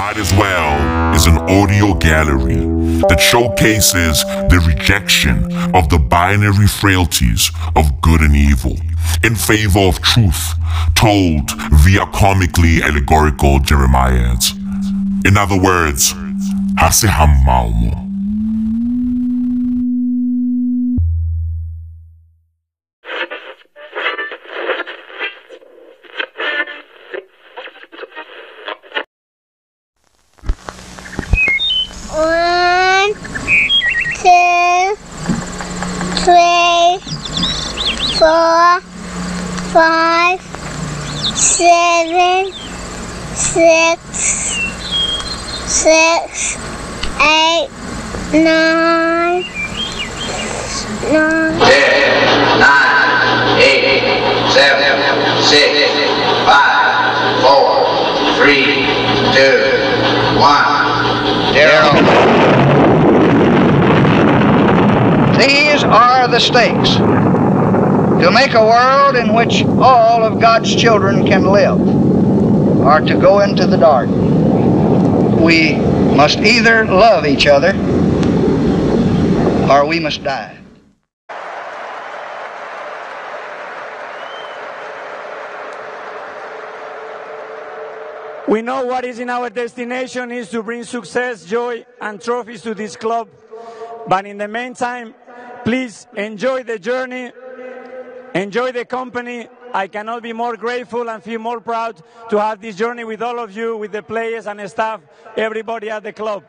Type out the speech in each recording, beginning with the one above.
Might As Well is an audio gallery that showcases the rejection of the binary frailties of good and evil in favor of truth told via comically allegorical Jeremiads. In other words. One, six, eight, nine, nine. Ten, nine, eight, seven, six, five, four, three, two, one, zero. These are the stakes. To make a world in which all of God's children can live, or to go into the dark. We must either love each other, or we must die. We know what is in our destination is to bring success, joy, and trophies to this club. But in the meantime, please enjoy the journey, enjoy the company. I cannot be more grateful and feel more proud to have this journey with all of you, with the players and staff, everybody at the club.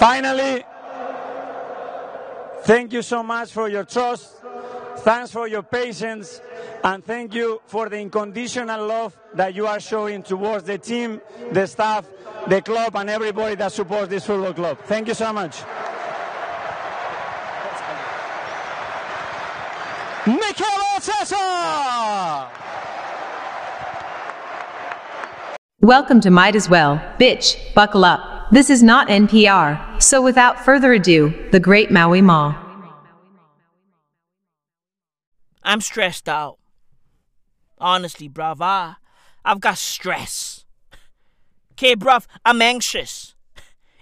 Finally, thank you so much for your trust. Thanks for your patience. And thank you for the unconditional love that you are showing towards the team, the staff, the club, and everybody that supports this football club. Thank you so much. Mikel Arteta! Welcome to Might As Well, bitch, buckle up. This is not NPR, so without further ado, the great Maui Maw. I'm stressed out. Honestly, bruv, I, I've got stress. Okay, bruv, I'm anxious.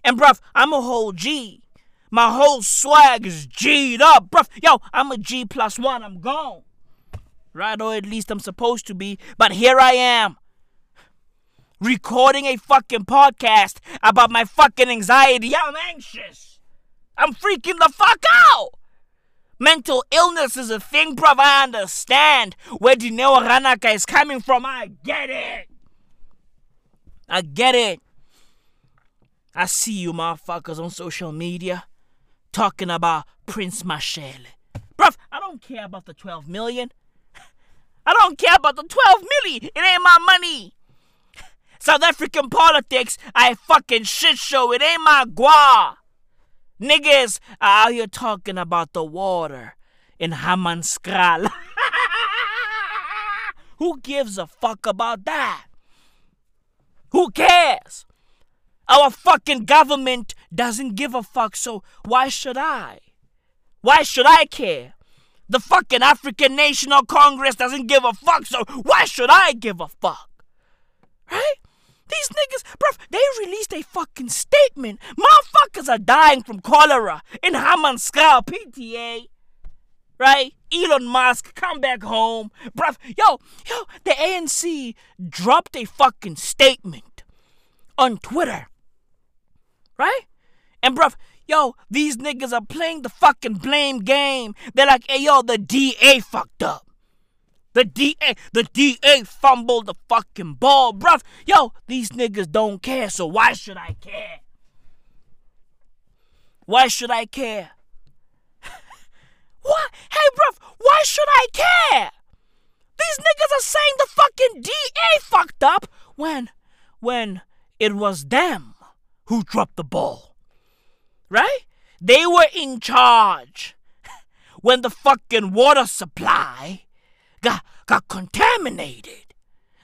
And bruv, I'm a whole G. My whole swag is G'd up, bruv. Yo, I'm a G plus one, I'm gone. Right, or at least I'm supposed to be, but here I am. Recording a fucking podcast about my fucking anxiety. I'm anxious. I'm freaking the fuck out. Mental illness is a thing, bruv. I understand where Dineo Ranaka is coming from. I get it. I get it. I see you motherfuckers on social media talking about Prince Marshall. Bruv, I don't care about the 12 million. I don't care about the 12 million. It ain't my money. South African politics, I fucking shit show. It ain't my gua. Niggas are out here talking about the water in Hammanskraal. Who gives a fuck about that? Who cares? Our fucking government doesn't give a fuck, so why should I? Why should I care? The fucking African National Congress doesn't give a fuck, so why should I give a fuck? Right? These niggas, bruv, they released a fucking statement. Motherfuckers are dying from cholera in Hammanskraal, PTA. Right? Elon Musk, come back home. Bruv, yo, yo, the ANC dropped a fucking statement on Twitter. Right? And bruv, yo, these niggas are playing the fucking blame game. They're like, hey, yo, the DA fucked up. The DA, the DA fumbled the fucking ball, bruv. Yo, these niggas don't care, so why should I care? Why should I care? what? Hey, bruv, why should I care? These niggas are saying the fucking DA fucked up when, when it was them who dropped the ball. Right? They were in charge. when the fucking water supply got, got contaminated.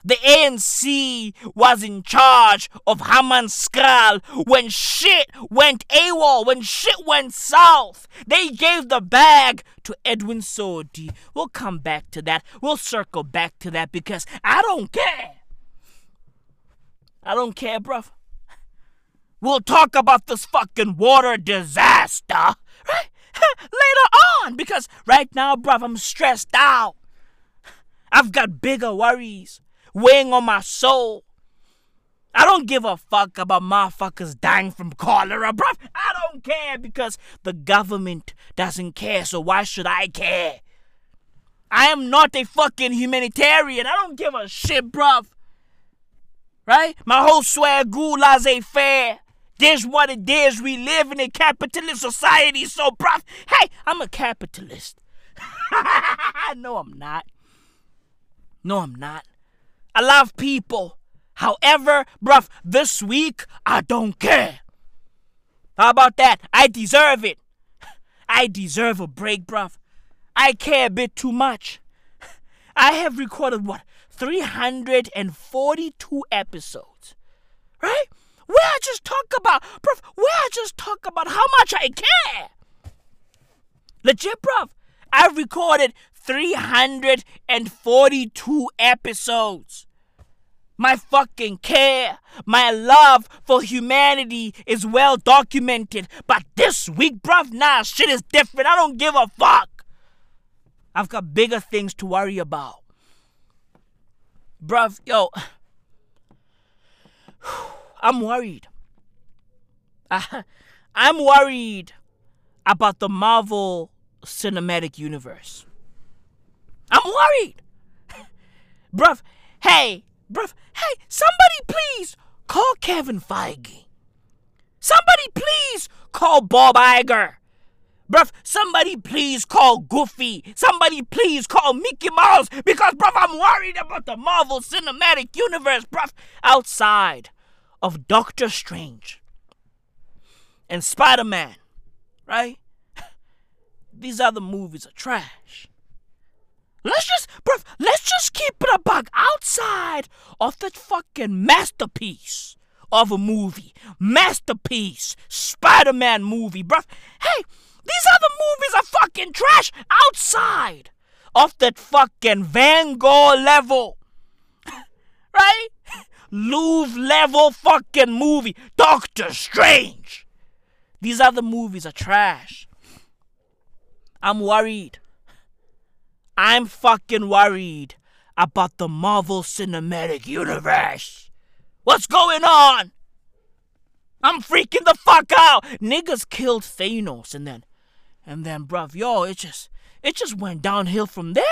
The ANC was in charge of Hammanskraal when shit went AWOL, when shit went south. They gave the bag to Edwin Sodi. We'll come back to that. We'll circle back to that because I don't care. I don't care, bruv. We'll talk about this fucking water disaster, right? Later on, because right now, bruv, I'm stressed out. I've got bigger worries weighing on my soul. I don't give a fuck about motherfuckers dying from cholera, bruv. I don't care because the government doesn't care, so why should I care? I am not a fucking humanitarian. I don't give a shit, bruv. Right? My whole swagoo laissez faire. This what it is. We live in a capitalist society, so bruv. Hey, I'm a capitalist. no, I'm not. No, I'm not. I love people. However, bruv, this week, I don't care. How about that? I deserve it. I deserve a break, bruv. I care a bit too much. I have recorded, what, 342 episodes, right? Where I just talk about, bruv, where I just talk about how much I care. Legit, bruv. I've recorded 342 episodes. My fucking care, my love for humanity is well documented. But this week, bruv, nah, shit is different. I don't give a fuck. I've got bigger things to worry about. Bruv, yo, I'm worried. I'm worried about the Marvel Cinematic Universe. I'm worried. Bruv, hey, bruv, hey, somebody please call Kevin Feige. Somebody please call Bob Iger. Bruv, somebody please call Goofy. Somebody please call Mickey Mouse. Because, bruv, I'm worried about the Marvel Cinematic Universe, bruv. Outside of Doctor Strange and Spider Man, right? These other movies are trash. Let's just, bruv, let's just keep it a bug outside of that fucking masterpiece of a movie. Masterpiece. Spider Man movie, bruv. Hey, these other movies are fucking trash outside of that fucking Van Gogh level. right? Louvre level fucking movie. Doctor Strange. These other movies are trash. I'm worried. I'm fucking worried about the Marvel Cinematic Universe. What's going on? I'm freaking the fuck out. Niggas killed Thanos and then, and then, bruv, yo, it just, it just went downhill from there.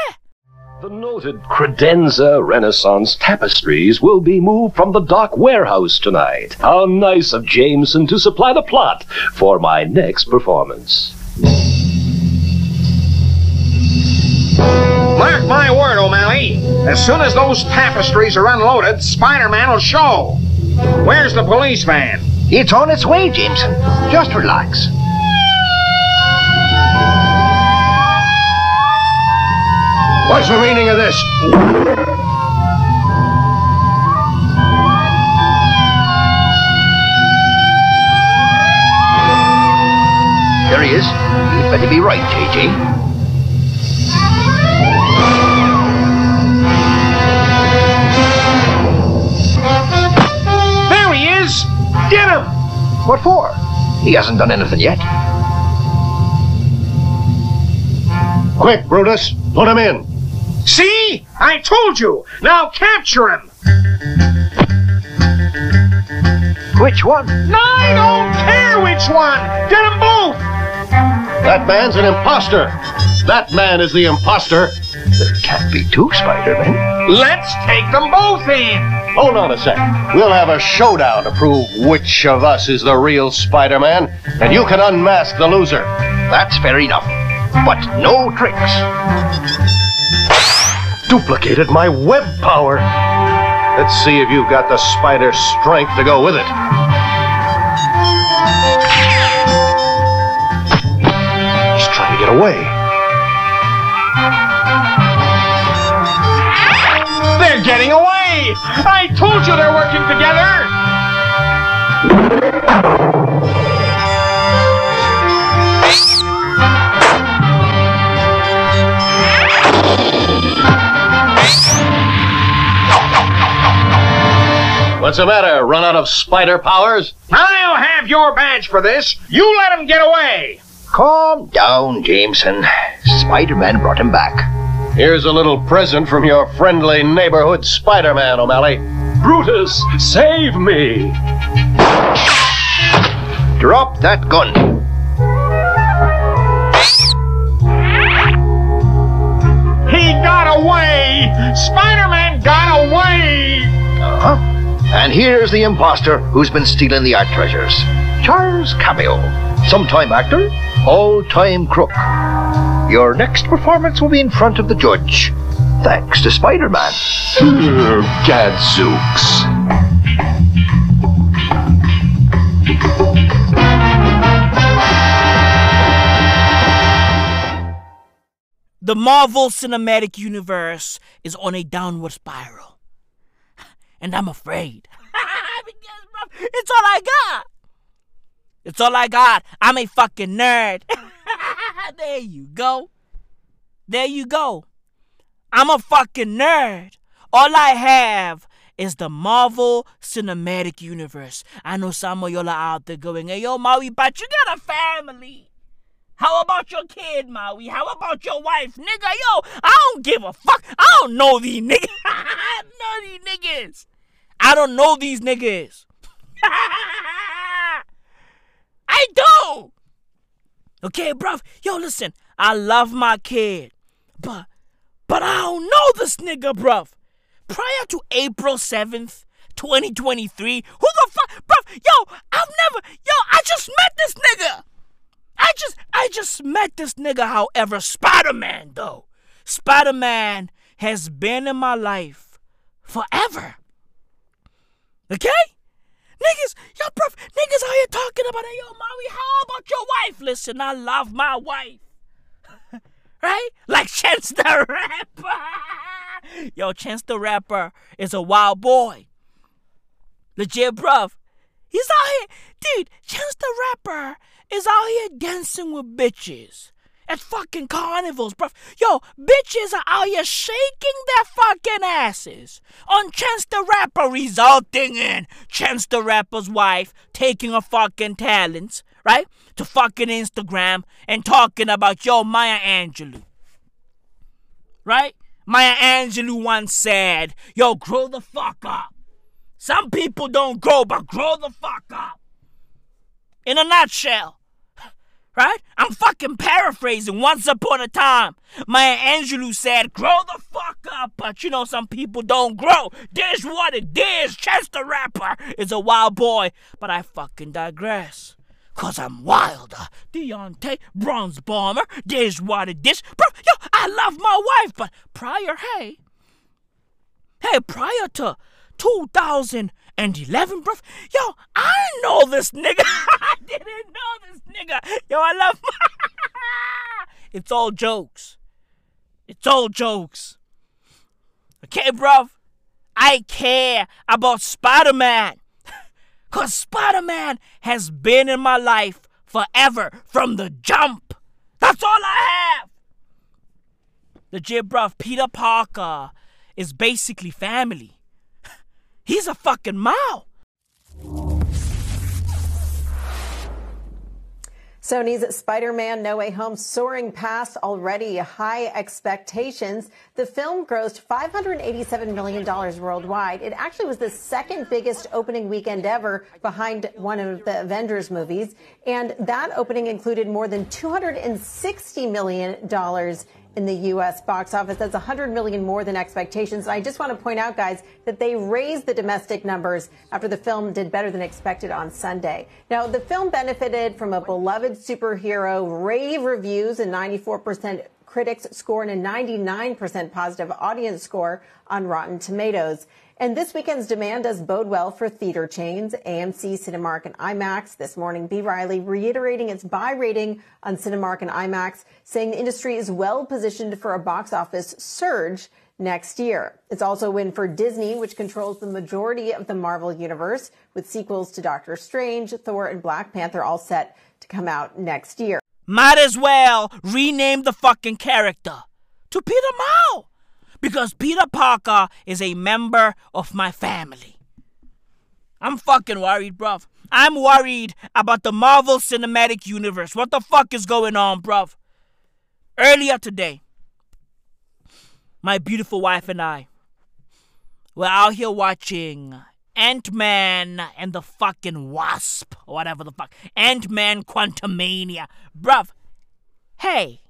The noted credenza Renaissance tapestries will be moved from the dock warehouse tonight. How nice of Jameson to supply the plot for my next performance. Mark my word, O'Malley. As soon as those tapestries are unloaded, Spider-Man will show. Where's the police van? It's on its way, Jameson. Just relax. What's the meaning of this? There he is. You'd better be right, JJ. Get him! What for? He hasn't done anything yet. Quick, Brutus, put him in. See? I told you! Now capture him! Which one? No, I don't care which one! Get them both! That man's an imposter. That man is the imposter. There can't be two Spider-Men. Let's take them both in! Oh, Hold on a sec. We'll have a showdown to prove which of us is the real Spider-Man, and you can unmask the loser. That's fair enough. But no tricks. Duplicated my web power. Let's see if you've got the spider strength to go with it. I told you they're working together! What's the matter? Run out of spider powers? I'll have your badge for this. You let him get away. Calm down, Jameson. Spider-Man brought him back. Here's a little present from your friendly neighborhood Spider-Man, O'Malley. Brutus, save me! Drop that gun. He got away! Spider-Man got away! Uh-huh. And here's the imposter who's been stealing the art treasures. Charles Cameo. Sometime actor, all-time crook. Your next performance will be in front of the judge. Thanks to Spider-Man. Gadzooks. The Marvel Cinematic Universe is on a downward spiral. And I'm afraid. because, bro, it's all I got. It's all I got. I'm a fucking nerd. there you go. There you go. I'm a fucking nerd. All I have is the Marvel Cinematic Universe. I know some of y'all are out there going, hey, yo, Maui, but you got a family. How about your kid, Maui? How about your wife? Nigga, yo, I don't give a fuck. I don't know these niggas. I don't know these niggas. I don't know these niggas. I do. Okay, bruv. Yo, listen. I love my kid. But, but I don't know this nigga, bruv. Prior to April 7th, 2023, who the fuck, bruv? Yo, I've never, yo, I just met this nigga. I just I just met this nigga, however, Spider-Man though. Spider-Man has been in my life forever. Okay? Niggas, yo, bro, niggas out here talking about, hey, yo, Maui, how about your wife? Listen, I love my wife. right? Like Chance the Rapper. yo, Chance the Rapper is a wild boy. Legit, bruv. He's out here. Dude, Chance the Rapper is out here dancing with bitches at fucking carnivals, bruv. Yo, bitches are out here shaking their fucking asses on Chance the Rapper, resulting in Chance the Rapper's wife taking her fucking talents, right, to fucking Instagram and talking about, yo, Maya Angelou. Right? Maya Angelou once said, yo, grow the fuck up. Some people don't grow, but grow the fuck up. In a nutshell. Right? I'm fucking paraphrasing. Once upon a time, Maya Angelou said, grow the fuck up, but you know, some people don't grow. This what it is. The Rapper is a wild boy, but I fucking digress. Cause I'm wilder. Deontay, bronze bomber, this what it is. Bro, yo, I love my wife, but prior, hey, hey, prior to 2011, bro. Yo, I know this nigga. I didn't know this nigga. Yo, I love. it's all jokes. It's all jokes. Okay, bro. I care about Spider Man. Cause Spider Man has been in my life forever from the jump. That's all I have. Legit, bruv. Peter Parker is basically family. He's a fucking Maw. Sony's Spider Man No Way Home soaring past already high expectations. The film grossed $587 million worldwide. It actually was the second biggest opening weekend ever behind one of the Avengers movies. And that opening included more than $260 million in the U.S. box office. That's 100 million more than expectations. I just want to point out, guys, that they raised the domestic numbers after the film did better than expected on Sunday. Now, the film benefited from a beloved superhero, rave reviews, and 94% critics score and a 99% positive audience score on Rotten Tomatoes. And this weekend's demand does bode well for theater chains, AMC, Cinemark, and IMAX. This morning, B. Riley reiterating its buy rating on Cinemark and IMAX, saying the industry is well positioned for a box office surge next year. It's also a win for Disney, which controls the majority of the Marvel universe, with sequels to Doctor Strange, Thor, and Black Panther all set to come out next year. Might as well rename the fucking character to Peter Maw because Peter Parker is a member of my family. I'm fucking worried, bruv. I'm worried about the Marvel Cinematic Universe. What the fuck is going on, bruv? Earlier today, my beautiful wife and I were out here watching Ant Man and the fucking Wasp, or whatever the fuck. Ant Man Quantumania. Bruv, hey,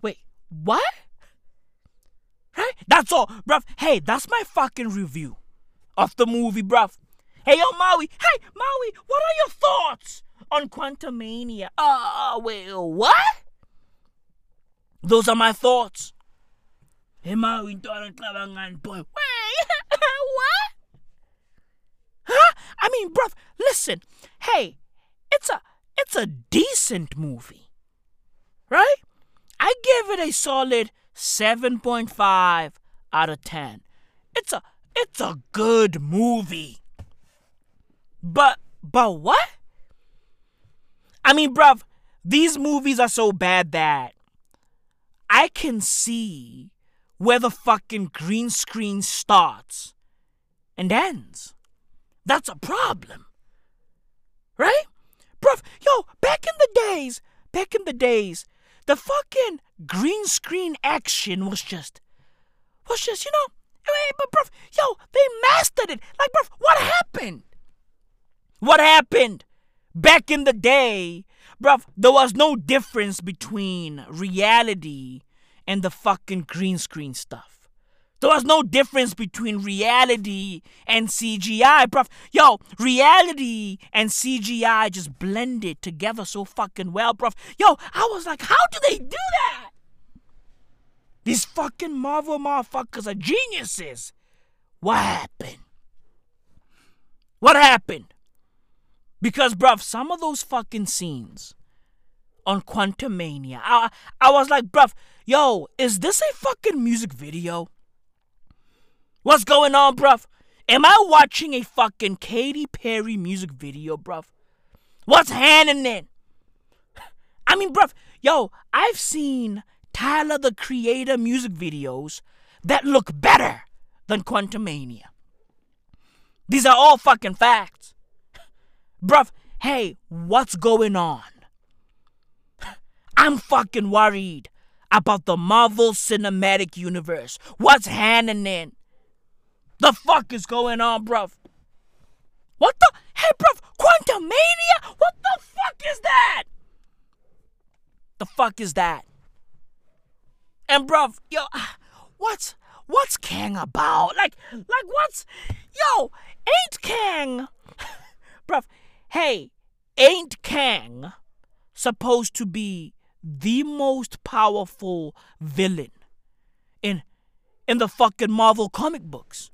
wait, what? Right? That's all, bruv. Hey, that's my fucking review of the movie, bruv. Hey, yo, Maui. Hey, Maui, what are your thoughts on Quantumania? Uh, wait, what? Those are my thoughts. Hey, Maui, boy. Wait, what? Huh? I mean, bruv, listen. Hey, it's a it's a decent movie. Right? I give it a solid 7.5 out of 10. It's a it's a good movie. But but what? I mean, bruv, these movies are so bad that I can see where the fucking green screen starts and ends. That's a problem. Right? Bruv, yo, back in the days, back in the days, the fucking green screen action was just, was just, you know, hey, but yo, they mastered it. Like, bruv, what happened? What happened? Back in the day, bruv, there was no difference between reality and the fucking green screen stuff. There was no difference between reality and CGI, bruv. Yo, reality and CGI just blended together so fucking well, bruv. Yo, I was like, how do they do that? These fucking Marvel motherfuckers are geniuses. What happened? What happened? Because, bruv, some of those fucking scenes on Quantumania, I, I was like, bruv, yo, is this a fucking music video? What's going on, bruv? Am I watching a fucking Katy Perry music video, bruv? What's happening? I mean, bruv, yo, I've seen Tyler the Creator music videos that look better than Quantumania. These are all fucking facts. Bruv, hey, what's going on? I'm fucking worried about the Marvel Cinematic Universe. What's happening? The fuck is going on, bruv? What the? Hey, bruv, Quantumania? What the fuck is that? The fuck is that? And bruv, yo, what's what's Kang about? Like, like what's yo? Ain't Kang, bruv? Hey, ain't Kang supposed to be the most powerful villain in in the fucking Marvel comic books?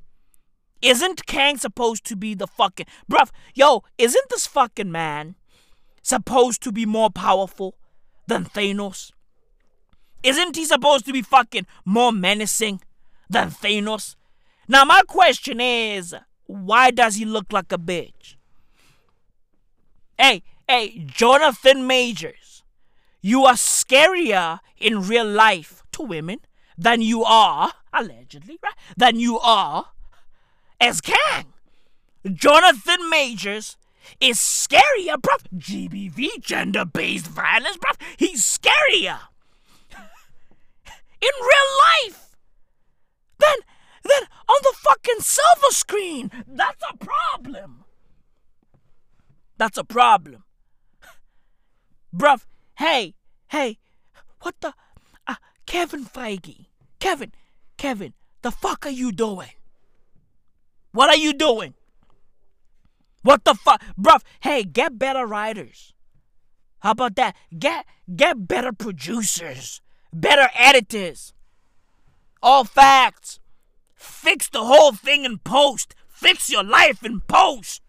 Isn't Kang supposed to be the fucking. Bruv, yo, isn't this fucking man supposed to be more powerful than Thanos? Isn't he supposed to be fucking more menacing than Thanos? Now, my question is why does he look like a bitch? Hey, hey, Jonathan Majors, you are scarier in real life to women than you are, allegedly, right? Than you are as Kang. Jonathan Majors is scarier, bruv. GBV, gender based violence, bruv. He's scarier. In real life. Than, than on the fucking silver screen. That's a problem. That's a problem. Bruv, hey, hey, what the? Uh, Kevin Feige. Kevin, Kevin, the fuck are you doing? What are you doing? What the fuck? Bruv, hey, get better writers. How about that? Get get better producers, better editors. All facts. Fix the whole thing in post. Fix your life in post.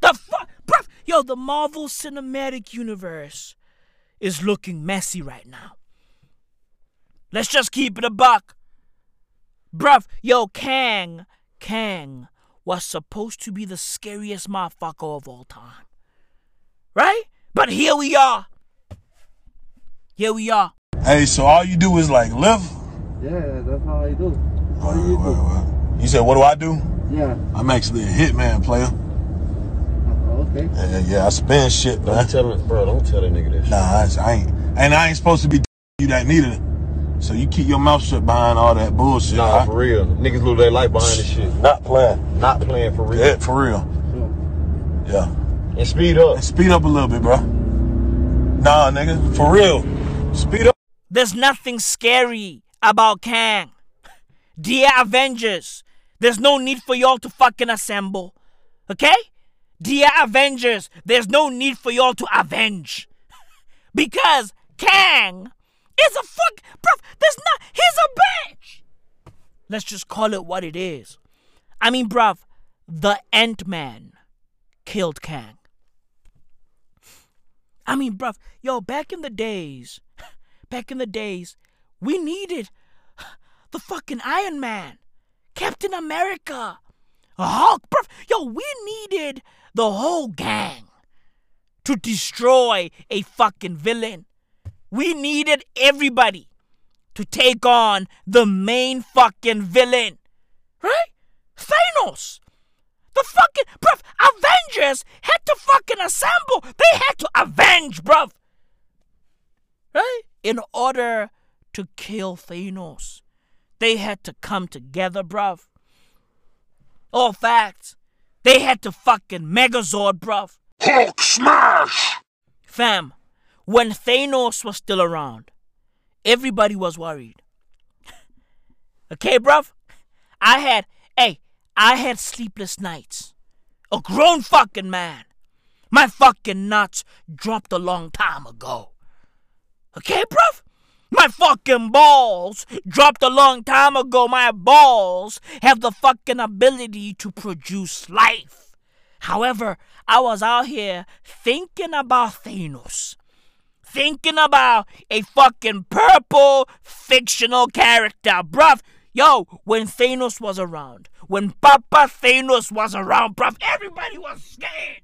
The fuck, bruv. Yo, the Marvel Cinematic Universe is looking messy right now. Let's just keep it a buck. Bruv, yo, Kang, Kang was supposed to be the scariest motherfucker of all time. Right? But here we are. Here we are. Hey, so all you do is like live? Yeah, that's how I do. What do oh, you Well, do? well, You said, what do I do? Yeah. I'm actually a hitman player. Oh, okay. Yeah, yeah, I spin shit, man. Don't tell him, bro. Don't tell that nigga that. Nah, I, I ain't. And I ain't supposed to be you that needed it. So you keep your mouth shut behind all that bullshit. Nah, huh? for real. Niggas lose their life behind this shit. Not playing. Not playing for real. Yeah, for real. Yeah. And speed up. And speed up a little bit, bro. Nah, nigga, for real. Speed up. There's nothing scary about Kang. Dear Avengers, there's no need for y'all to fucking assemble. Okay? Dear Avengers, there's no need for y'all to avenge. Because Kang is a fuck. Bruv, there's not. He's a bitch. Let's just call it what it is. I mean, bruv, the Ant Man killed Kang. I mean, bruv, yo, back in the days, back in the days, we needed the fucking Iron Man, Captain America, Hulk, bruv. Yo, we needed the whole gang to destroy a fucking villain. We needed everybody to take on the main fucking villain. Right? Thanos. The fucking bruv, Avengers had to fucking assemble. They had to avenge, bruv. Right? In order to kill Thanos. They had to come together, bruv. All facts. They had to fucking Megazord, bruv. Hulk smash! Fam, when Thanos was still around, everybody was worried. okay, bruv? I had, hey, I had sleepless nights. A grown fucking man. My fucking nuts dropped a long time ago. Okay, bruv? My fucking balls dropped a long time ago. My balls have the fucking ability to produce life. However, I was out here thinking about Thanos. Thinking about a fucking purple fictional character. Bruv, yo, when Thanos was around, when Papa Thanos was around, bruv, everybody was scared.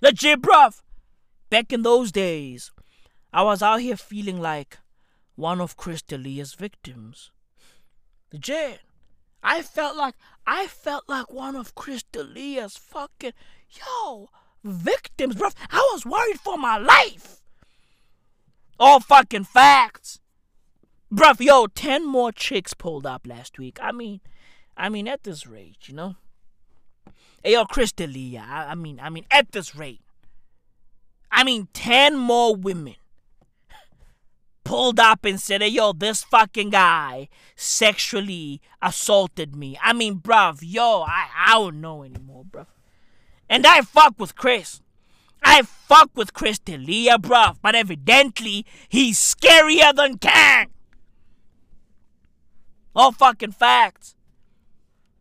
Legit, bruv. Back in those days, I was out here feeling like one of Chris D'Elia's victims. Legit. I felt like I felt like one of Chris D'Elia's fucking yo victims, bruv. I was worried for my life. All fucking facts. Bruv, yo, 10 more chicks pulled up last week. I mean, I mean, at this rate, you know? Hey, yo, Chris D'Elia, I, I mean, I mean, at this rate. I mean, 10 more women pulled up and said, hey, yo, this fucking guy sexually assaulted me. I mean, bruv, yo, I, I don't know anymore, bruv. And I fuck with Chris. I fuck with Chris D'Elia, bruv, but evidently he's scarier than Kang. All fucking facts.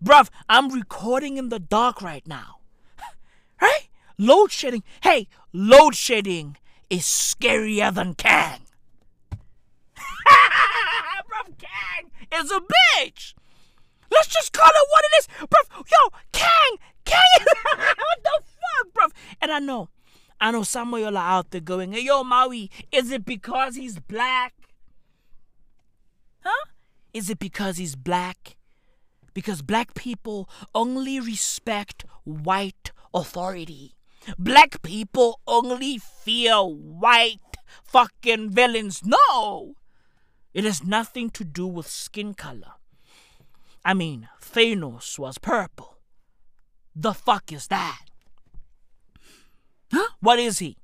Bruv, I'm recording in the dark right now. Right? Load shedding. Hey, load shedding is scarier than Kang. Bruv, Kang is a bitch. Let's just call it what it is. Bruv, yo, Kang, Kang. what the fuck, bruv? And I know, I know some of y'all are out there going, hey, yo, Maui, is it because he's black? Huh? Is it because he's black? Because black people only respect white authority. Black people only fear white fucking villains. No! It has nothing to do with skin color. I mean, Thanos was purple. The fuck is that? Huh? What is he?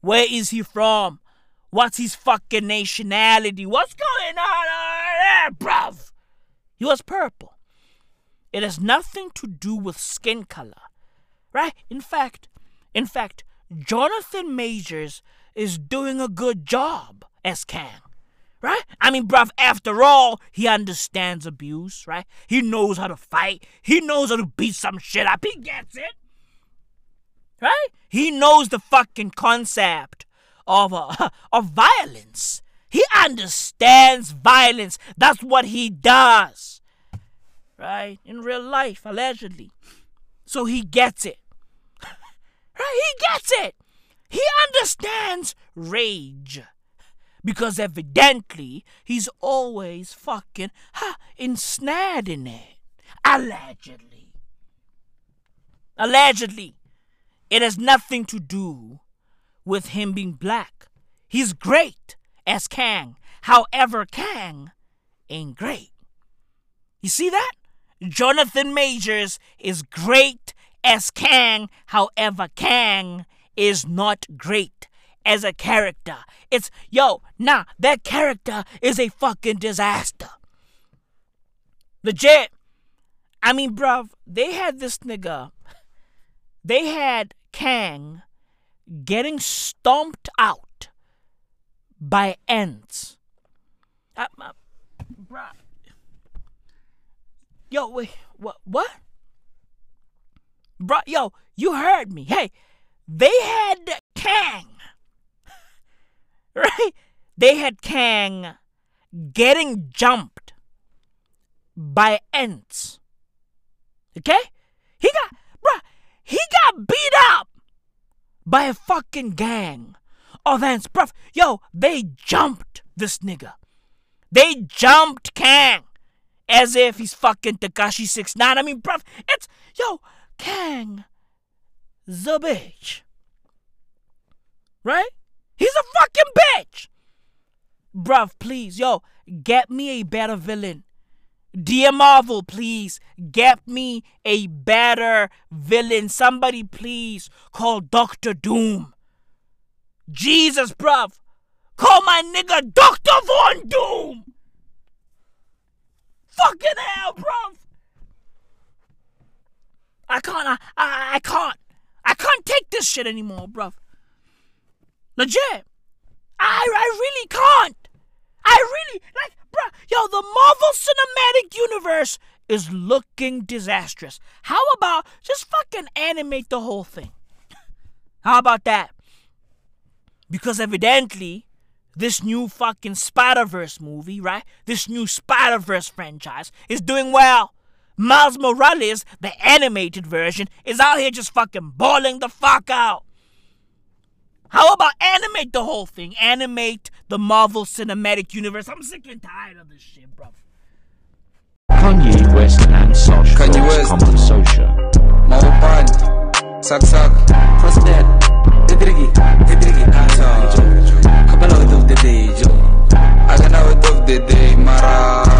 Where is he from? What's his fucking nationality? What's going on over there, bruv? He was purple. It has nothing to do with skin color. Right? In fact, in fact, Jonathan Majors is doing a good job as Kang. Right? I mean, bruv, after all, he understands abuse, right? He knows how to fight. He knows how to beat some shit up. He gets it. Right? He knows the fucking concept of uh, of violence. He understands violence. That's what he does. Right? In real life, allegedly. So he gets it. Right? He gets it. He understands rage. Because evidently, he's always fucking ha, ensnared in it. Allegedly. Allegedly. It has nothing to do with him being black. He's great as Kang. However, Kang ain't great. You see that? Jonathan Majors is great as Kang. However, Kang is not great as a character. It's, yo, nah, that character is a fucking disaster. Legit. I mean, bruv, they had this nigga. They had Kang getting stomped out by ants. Uh, uh, bruh. Yo, wait, what? What? Bruh, yo, you heard me. Hey, they had Kang. Right? They had Kang getting jumped by ants. Okay? He got, bruh, he got beat up by a fucking gang of ants. Bruh, yo, they jumped this nigga. They jumped Kang as if he's fucking Tekashi 69. I mean, bruv, it's, yo, Kang, the bitch. Right? He's a fucking bitch. Bruv, please, yo, get me a better villain. Dear Marvel, please, get me a better villain. Somebody, please, call Doctor Doom. Jesus, bruv. Call my nigga Dr. Von Doom. Fucking hell, bruv. I can't, I, I, I can't. I can't take this shit anymore, bruv. Legit. I, I really can't. I really, like, bruh, yo, the Marvel Cinematic Universe is looking disastrous. How about just fucking animate the whole thing? How about that? Because evidently, this new fucking Spider Verse movie, right? This new Spider Verse franchise is doing well. Miles Morales, the animated version, is out here just fucking balling the fuck out. How about animate the whole thing? Animate the Marvel Cinematic Universe. I'm sick and tired of this shit, bro. Kanye West and Sasha Kanye West. Common Social. Maupan, saksak, prosper, Hedrigi, Hedrigi, ata, kabala with the day, jo. Agana with the day, mara.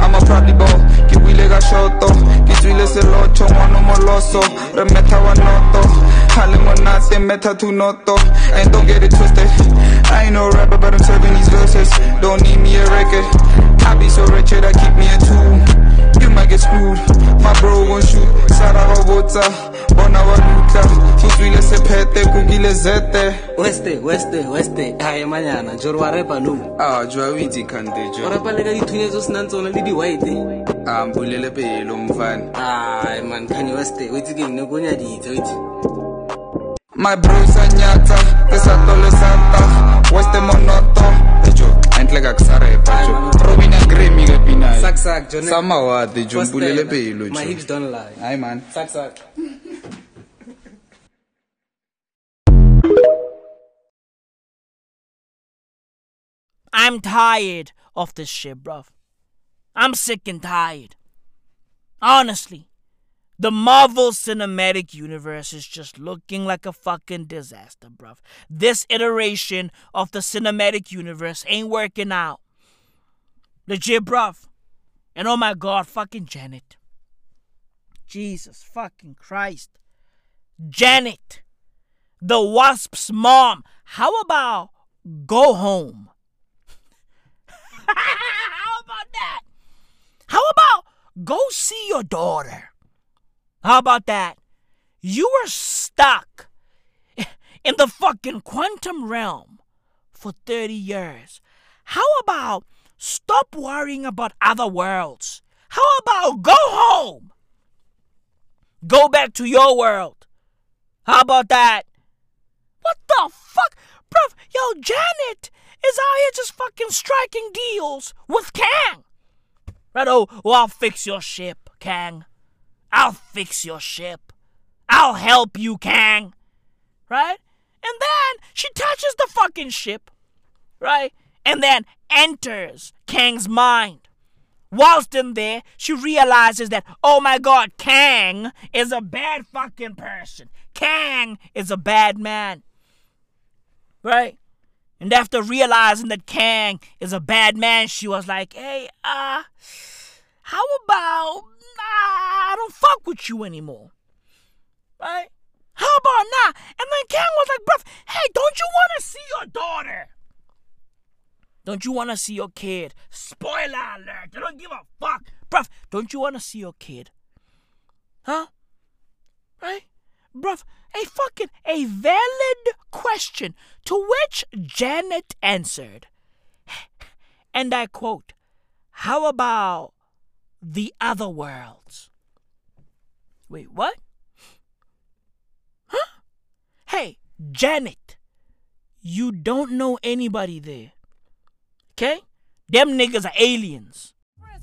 I'm a probably ball Ke wile ka shoto, ke tswile selocho Ngwano moloso, re metha wa noto Hale monate, metha tu noto. And don't get it twisted. I ain't no rapper but I'm serving these verses. Don't need me a record. I be so wretched I keep me a two might get screwed. My bro won't shoot. Sara robota Bona waluta Futswile sephete Kukile zete weste weste weste. Hae manyana jore wa repa no Ah, jwa itse kante jo o repa le ka dithunya tse o senang tsona le di-white. Ah, mpulele pelo mfana. Ai man kanye weste o itse ke nne ko nyaditse o itse. My bros anyata Esatole sata Weste monoto Ejo Entle ka kusarepa jo. Robin and Grammy ke pina Sak, sak, Johnny. Samawati jo What's mpulele that? pelo My hips don't lie. Hayi man sak sak I'm tired of this shit, bruv. I'm sick and tired. Honestly, the Marvel Cinematic Universe is just looking like a fucking disaster, bruv. This iteration of the Cinematic Universe ain't working out. Legit, bruv. And oh my god, fucking Janet. Jesus fucking Christ. Janet, the Wasp's mom. How about go home? How about that? How about go see your daughter? How about that? You were stuck in the fucking quantum realm for 30 years. How about stop worrying about other worlds? How about go home? Go back to your world. How about that? What the fuck? Bruv, yo, Janet is out here just fucking striking deals with Kang. Right, oh, well, I'll fix your ship, Kang. I'll fix your ship. I'll help you, Kang. Right? And then she touches the fucking ship. Right? And then enters Kang's mind. Whilst in there, she realizes that, oh my god, Kang is a bad fucking person. Kang is a bad man. Right? And after realizing that Kang is a bad man, she was like, hey, uh, how about nah, I don't fuck with you anymore? Right? How about nah? And then Kang was like, bruv, hey, don't you want to see your daughter? Don't you want to see your kid? Spoiler alert. I don't give a fuck. Bruv, don't you want to see your kid? Huh? Right? Bruv, a fucking, a valid question to which Janet answered. And I quote, How about the other worlds? Wait, what? Huh? Hey, Janet, you don't know anybody there. Okay? Them niggas are aliens.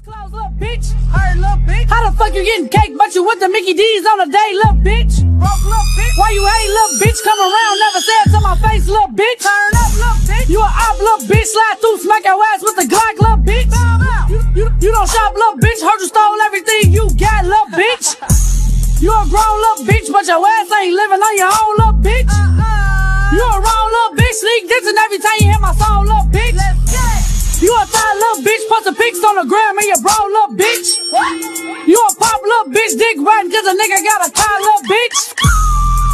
Close, little bitch. Heard, little bitch. How the fuck you getting cake, but you with the Mickey D's on a day, little bitch? Broke, little bitch. Why you hate, little bitch? Come around, never said to my face, little bitch. Turn up, little bitch. You a op, little bitch. Slide through, smack your ass with the Glock, little bitch. You, you, you don't shop, little bitch. Heard you stole everything you got, little bitch. You a grown little bitch, but your ass ain't living on your own, little bitch. You a wrong little bitch, sneak dissing every time you hear my song, little bitch. You a thigh little bitch, put the pics on the gram and you bro little bitch. You a pop little bitch, dick riding cause a nigga got a car little bitch.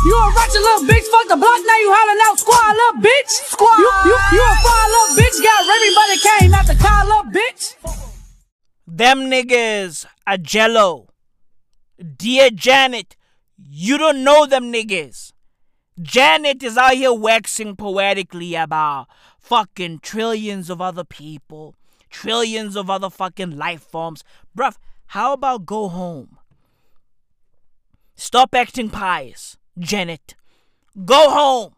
You a ratchet little bitch, fuck the block, now you hollering out squad little bitch. Squad. You, you, you a fire little bitch, got everybody came out the car little bitch. Them niggas are jello. Dear Janet, you don't know them niggas. Janet is out here waxing poetically about fucking trillions of other people, trillions of other fucking life forms. Bruv, how about go home? Stop acting pious, Janet. Go home.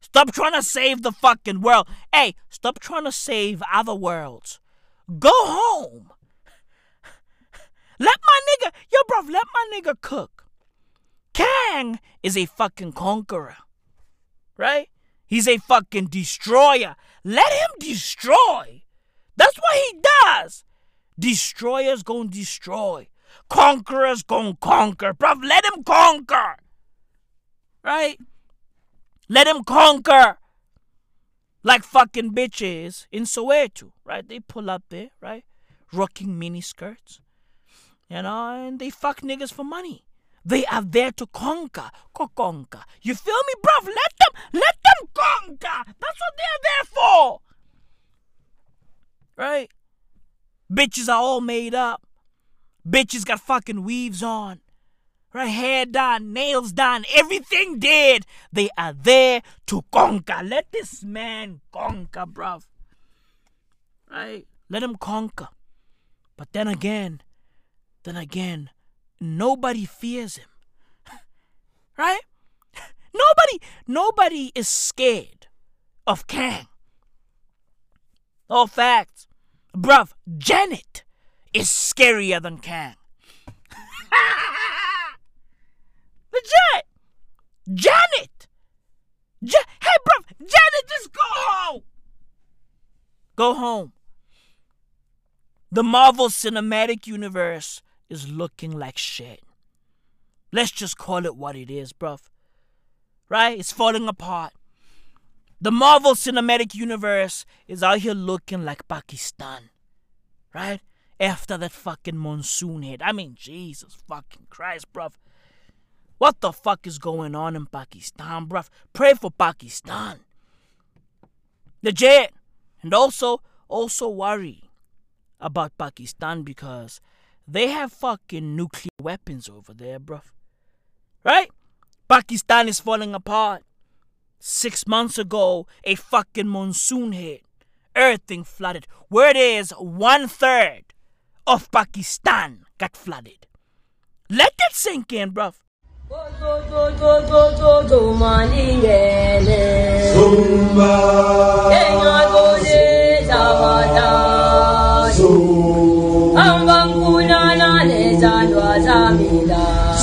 Stop trying to save the fucking world. Hey, stop trying to save other worlds. Go home. Let my nigga, yo, bruv, let my nigga cook. Kang is a fucking conqueror, right? He's a fucking destroyer. Let him destroy. That's what he does. Destroyers gonna destroy. Conquerors gonna conquer. Bruv, let him conquer. Right? Let him conquer. Like fucking bitches in Soweto, right? They pull up there, right? Rocking mini skirts. You know, and they fuck niggas for money. They are there to conquer. Conquer. You feel me, bruv? Let them, let them conquer. That's what they're there for. Right? Bitches are all made up. Bitches got fucking weaves on. Right? Hair done, nails done, everything did. They are there to conquer. Let this man conquer, bruv. Right? Let him conquer. But then again, then again, nobody fears him. right? Nobody, nobody is scared of Kang. All facts. Bruv, Janet is scarier than Kang. Legit! Janet! Ja- hey, bruv, Janet, just go home! Go home. The Marvel Cinematic Universe is looking like shit. Let's just call it what it is, bruv. Right? It's falling apart. The Marvel Cinematic Universe is out here looking like Pakistan. Right? After that fucking monsoon hit. I mean, Jesus fucking Christ, bruv. What the fuck is going on in Pakistan, bruv? Pray for Pakistan. Legit. And also, also worry about Pakistan because they have fucking nuclear weapons over there, bruv. Right? Pakistan is falling apart. Six months ago, a fucking monsoon hit. Everything flooded. Where is one third of Pakistan got flooded. Let that sink in, bruv.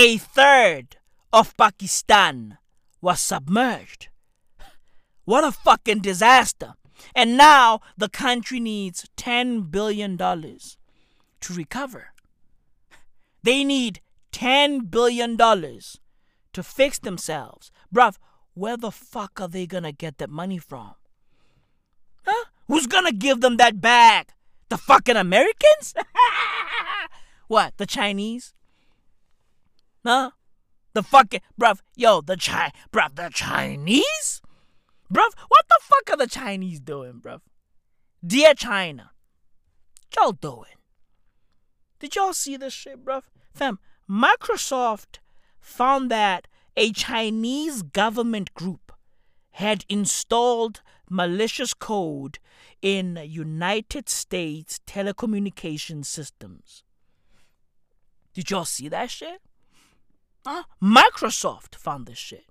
A third of Pakistan was submerged. What a fucking disaster. And now the country needs $10 billion to recover. They need $10 billion to fix themselves. Bruv, where the fuck are they gonna get that money from? Huh? Who's gonna give them that bag? The fucking Americans? what, the Chinese? Huh? The fucking bruv, yo, the Chi bruv, the Chinese? Bruv, what the fuck are the Chinese doing, bruv? Dear China, y'all doing? Did y'all see this shit, bruv? Fam, Microsoft found that a Chinese government group had installed malicious code in United States telecommunication systems. Did y'all see that shit? Huh? Microsoft found this shit.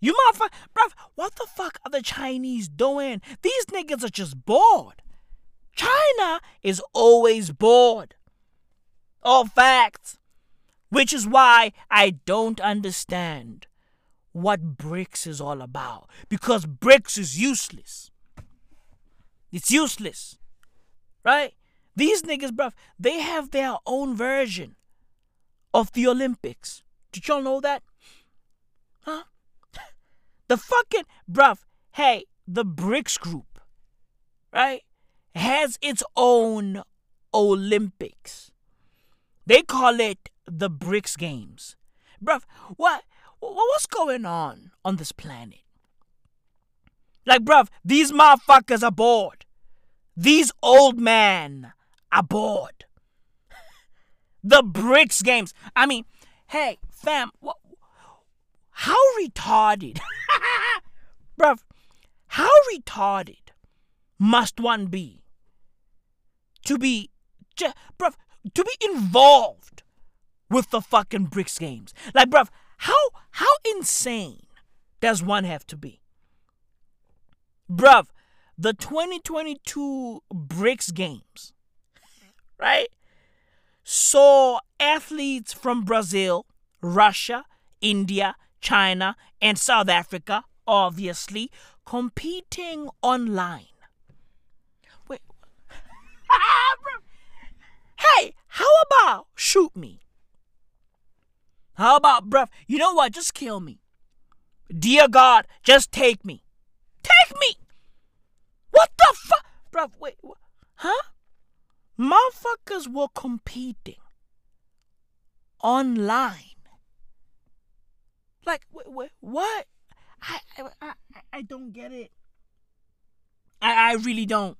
You motherfucker, bruv, what the fuck are the Chinese doing? These niggas are just bored. China is always bored. All facts. Which is why I don't understand what BRICS is all about. Because BRICS is useless. It's useless. Right? These niggas, bruv, they have their own version of the Olympics. Did y'all know that? Huh? The fucking, bruv, hey, the BRICS group, right, has its own Olympics. They call it the BRICS Games. Bruv, what, what's going on on this planet? Like, bruv, these motherfuckers are bored. These old men are bored. The BRICS Games. I mean, hey, fam, wh- how retarded, bruv, how retarded must one be to be, j- bruv, to be involved with the fucking BRICS Games? Like, bruv, how how insane does one have to be? Bruv, the 2022 BRICS Games, right, saw athletes from Brazil, Russia, India, China, and South Africa, obviously, competing online. Wait. hey, how about shoot me? How about, bruv, you know what? Just kill me. Dear God, just take me. Take me! What the fuck? Bruv, wait, huh? Motherfuckers were competing online. Like, wh- wh- what? I, I, I, don't get it. I, I really don't.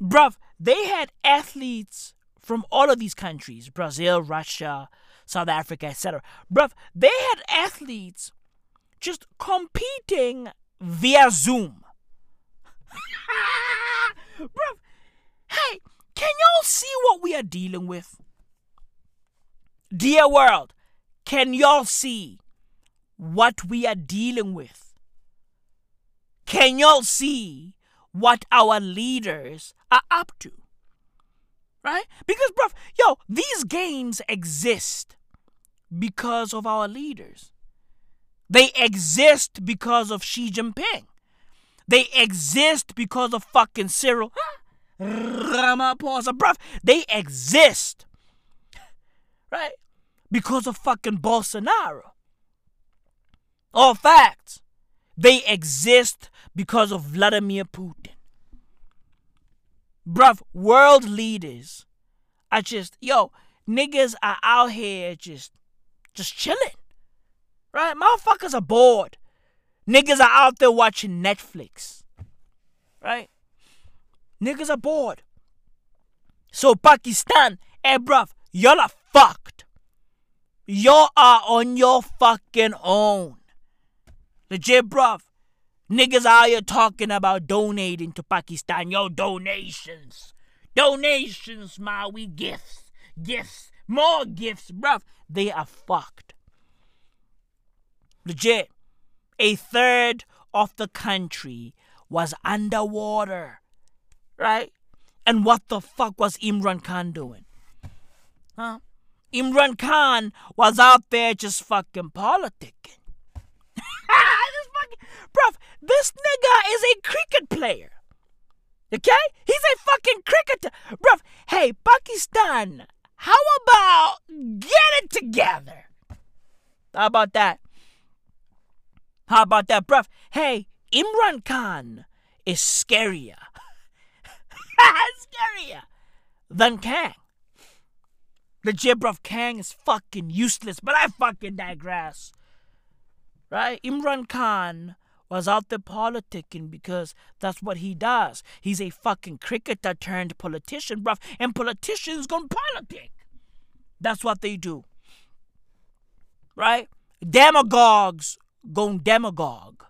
Bruv, they had athletes from all of these countries Brazil, Russia, South Africa, etc. Bruv, they had athletes just competing via Zoom. Bruv, hey, can y'all see what we are dealing with? Dear world, can y'all see what we are dealing with? Can y'all see what our leaders are up to? Right? Because, bruv, yo, these games exist because of our leaders. They exist because of Xi Jinping. They exist because of fucking Cyril Ramaphosa. Bruv, they exist. Right? Because of fucking Bolsonaro. All facts. They exist because of Vladimir Putin. Bruv, world leaders are just, yo, niggas are out here just, just chilling. Right? Motherfuckers are bored. Niggas are out there watching Netflix. Right? Niggas are bored. So Pakistan, hey bruv, y'all are fucked. Y'all are on your fucking own. Legit, bruv. Niggas out here talking about donating to Pakistan. Yo, donations. Donations, ma. We gifts. Gifts. More gifts, bruv. They are fucked. Legit. A third of the country was underwater. Right? And what the fuck was Imran Khan doing? Huh? Imran Khan was out there just fucking politicking. this fucking, bruv, this nigga is a cricket player. Okay? He's a fucking cricketer. Bruv, hey, Pakistan, how about get it together? How about that? How about that, bruv? Hey, Imran Khan is scarier. scarier than Kang. Legit, bruv, Kang is fucking useless, but I fucking digress. Right? Imran Khan was out there politicking because that's what he does. He's a fucking cricketer turned politician, bruv, and politicians gonna politic. That's what they do. Right? Demagogues going demagogue.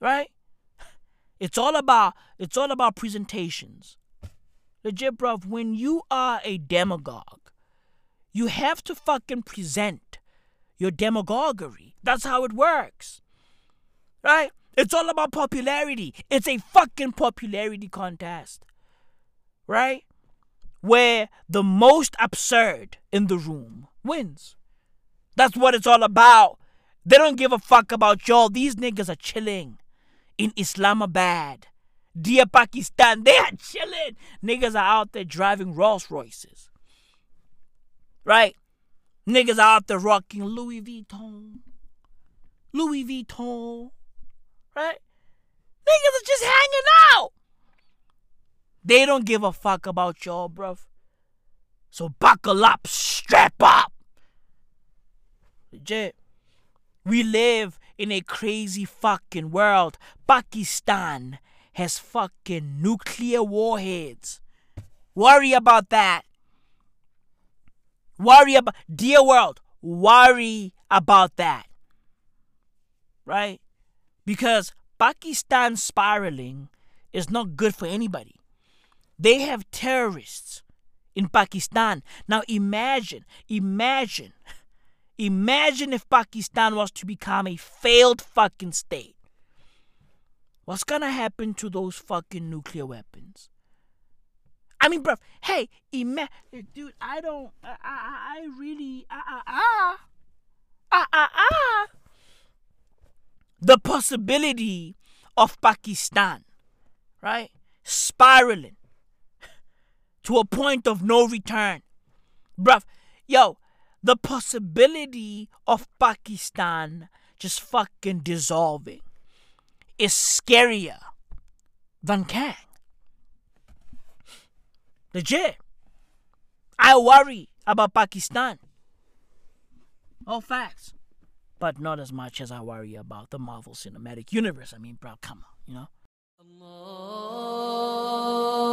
Right? It's all about it's all about presentations. Legit, bruv, when you are a demagogue, you have to fucking present your demagoguery. That's how it works. Right? It's all about popularity. It's a fucking popularity contest. Right? Where the most absurd in the room wins. That's what it's all about. They don't give a fuck about y'all. These niggas are chilling in Islamabad. Dear Pakistan, they are chilling. Niggas are out there driving Rolls Royces. Right? Niggas out there rocking Louis Vuitton. Louis Vuitton. Right? Niggas are just hanging out. They don't give a fuck about y'all, bruv. So buckle up, strap up. Legit. We live in a crazy fucking world. Pakistan has fucking nuclear warheads. Worry about that. Worry about, dear world, worry about that. Right? Because Pakistan spiraling is not good for anybody. They have terrorists in Pakistan. Now imagine, imagine, imagine if Pakistan was to become a failed fucking state. What's gonna happen to those fucking nuclear weapons? I mean, bruv, hey, ima- dude, I don't, I, I, I really, ah, ah, ah, ah, ah, ah. The possibility of Pakistan, right, spiraling to a point of no return. Bruv, yo, the possibility of Pakistan just fucking dissolving is scarier than Kang. Legit. I worry about Pakistan. All facts. But not as much as I worry about the Marvel Cinematic Universe. I mean, bro, come on, you know? Allah.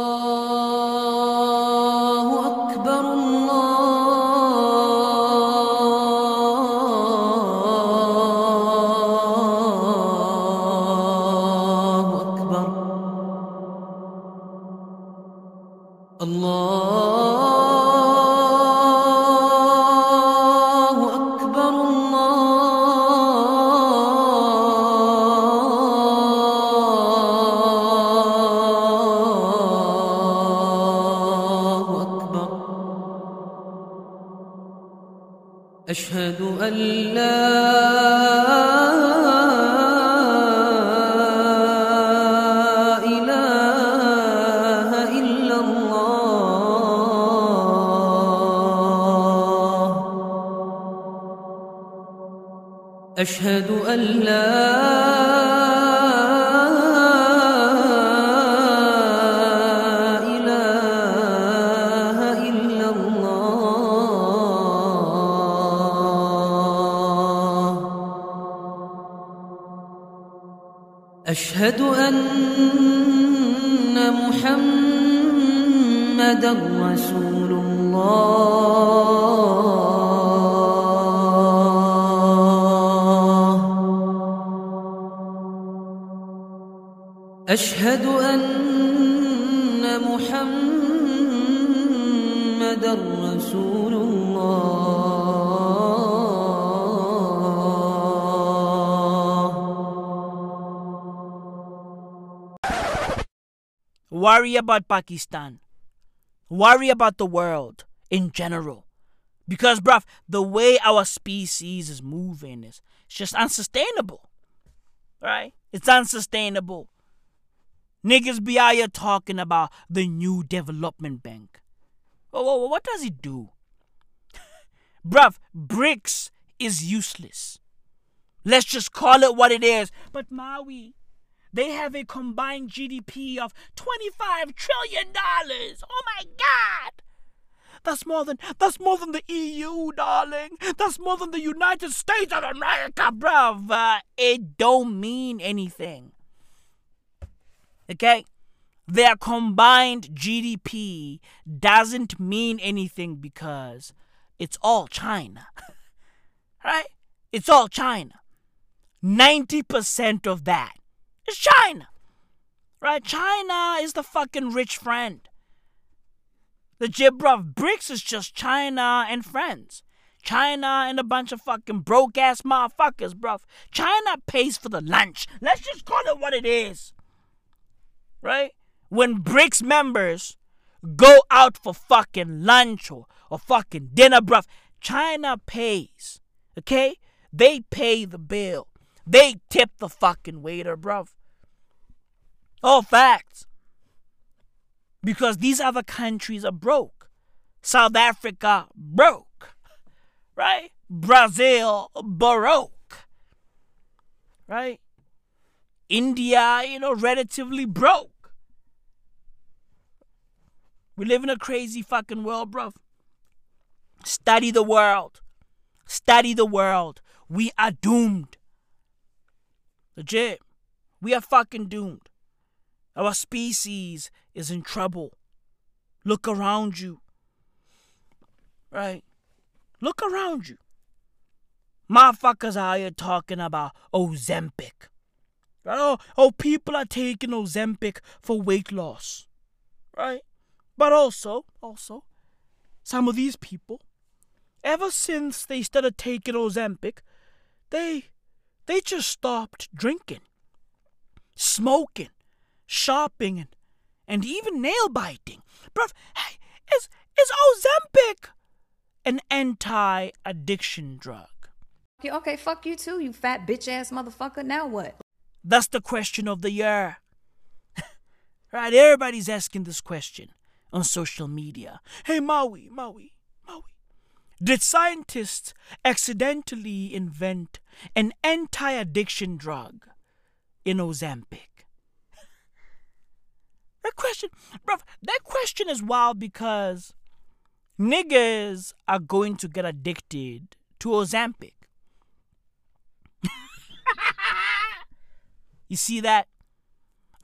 Worry about Pakistan. Worry about the world in general. Because, bruv, the way our species is moving is just unsustainable. Right? It's unsustainable. Niggas be out here talking about the new development bank. Oh, what does it do? Bruv, BRICS is useless. Let's just call it what it is. But Maui, they have a combined GDP of $25 trillion. Oh my God! That's more than that's more than the EU, darling. That's more than the United States of America, bruv. Uh, it don't mean anything. Okay? Their combined GDP doesn't mean anything because it's all China. right? It's all China. 90% of that is China. Right? China is the fucking rich friend. The Jibruv BRICS is just China and friends. China and a bunch of fucking broke ass motherfuckers, bruv. China pays for the lunch. Let's just call it what it is. Right? When BRICS members go out for fucking lunch or, or fucking dinner, bruv, China pays. Okay? They pay the bill. They tip the fucking waiter, bruv. All facts. Because these other countries are broke. South Africa, broke. Right? Brazil, baroque. Right? India, you know, relatively broke. We live in a crazy fucking world, bruv. Study the world. Study the world. We are doomed. Legit. We are fucking doomed. Our species is in trouble. Look around you. Right? Look around you. Motherfuckers are here talking about Ozempic. Right? Oh, oh, people are taking Ozempic for weight loss. Right? But also, also, some of these people, ever since they started taking Ozempic, they they just stopped drinking, smoking, shopping, and, and even nail biting. Bruv, hey, is, is Ozempic an anti addiction drug? Okay, okay, fuck you too, you fat bitch ass motherfucker. Now what? That's the question of the year. right, everybody's asking this question on social media. Hey, Maui, Maui. Did scientists accidentally invent an anti addiction drug in Ozempic? That question, bruv, that question is wild because niggas are going to get addicted to Ozempic. you see that?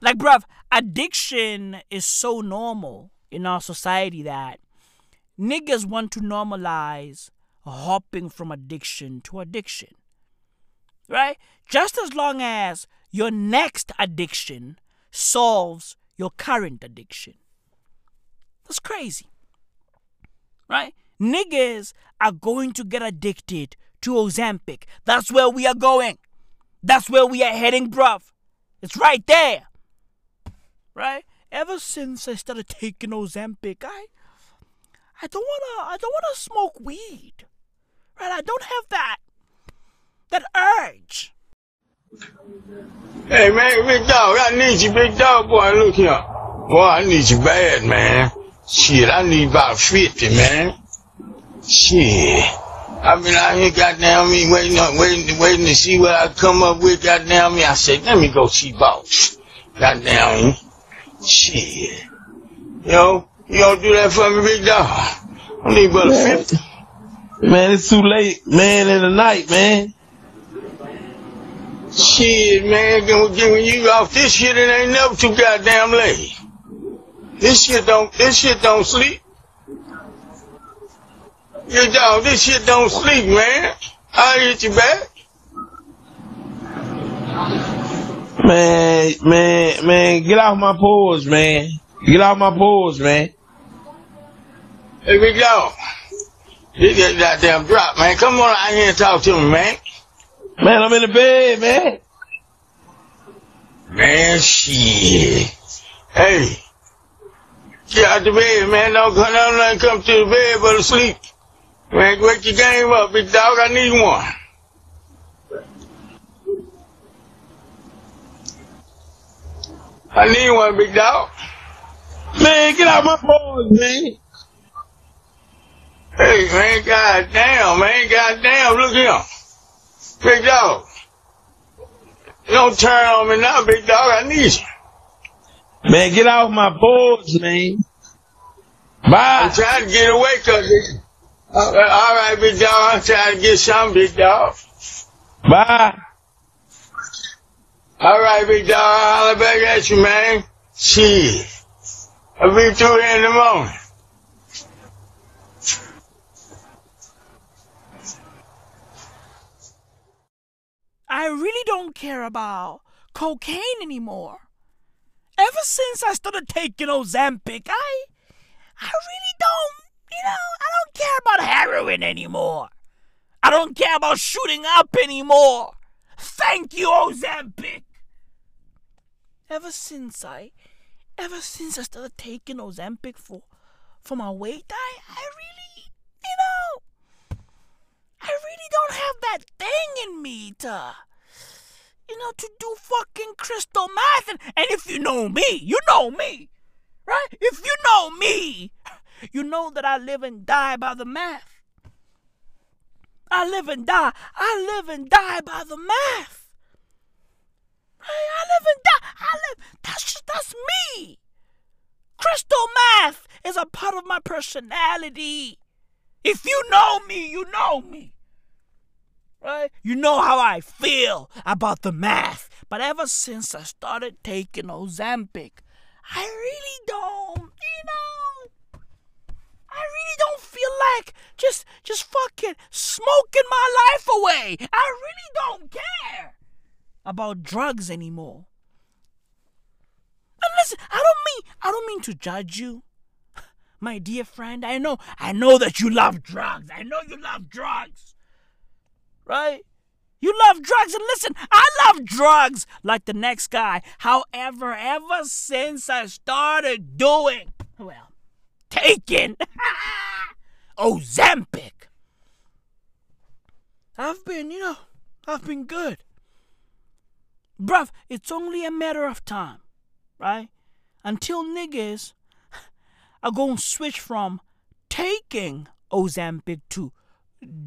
Like, bruv, addiction is so normal in our society that niggas want to normalize hopping from addiction to addiction. Right? Just as long as your next addiction solves your current addiction. That's crazy. Right? Niggas are going to get addicted to Ozempic. That's where we are going. That's where we are heading, bruv. It's right there. Right? Ever since I started taking Ozempic, I I don't wanna I don't wanna smoke weed. Right? I don't have that that urge. Hey man, big dog, I need you, big dog boy. Look here. Boy, I need you bad, man. Shit, I need about 50, man. Shit. I've been out here, goddamn me, waiting on, waiting, waiting to see what I come up with, goddamn me. I said, let me go see boss. Goddamn me. Shit. Yo, you gonna do that for me, big dog? I need about a 50. Man, it's too late, man, in the night, man. Shit, man, when you off this shit, it ain't never too goddamn late. This shit don't, this shit don't sleep. Yeah, dog, this shit don't sleep, man. I'll hit you back. Man, man, man, get off my paws, man. Get off my paws, man. Here we go. You get goddamn drop, man. Come on out here and talk to me, man. Man, I'm in the bed, man. Man, shit. Hey. Get out the bed, man. Don't come down and come to the bed but to sleep. Man, wake your game up, big dog. I need one. I need one, big dog. Man, get out my paws, man. Hey, man, goddamn, man, goddamn, look here. Big dog. Don't turn on me now, big dog. I need you. Man, get off my paws, man. Bye. I'm trying to get away, cause it, uh, all right, big dog. I'm trying to get some, big dog. Bye. All right, big dog. I'll holler back at you, man. Shit. I'll be through here in the morning. I really don't care about cocaine anymore. Ever since I started taking Ozempic, I I really don't, you know, I don't care about heroin anymore. I don't care about shooting up anymore. Thank you, Ozempic. Ever since I ever since I started taking Ozempic for for my weight, I I really, you know, I really don't have that thing in me to, you know, to do fucking crystal math. And, and if you know me, you know me, right? If you know me, you know that I live and die by the math. I live and die. I live and die by the math. I, live and die. I live. That's just, that's me. Crystal math is a part of my personality. If you know me, you know me. Right? You know how I feel about the math. But ever since I started taking Ozempic, I really don't, you know, I really don't feel like just just fucking smoking my life away. I really don't care about drugs anymore. And listen, I don't mean I don't mean to judge you. My dear friend, I know I know that you love drugs. I know you love drugs. Right? You love drugs and listen, I love drugs like the next guy. However, ever since I started doing well, taking Ozempic, I've been, you know, I've been good. Bruv, it's only a matter of time, right? Until niggas are going to switch from taking Ozempic to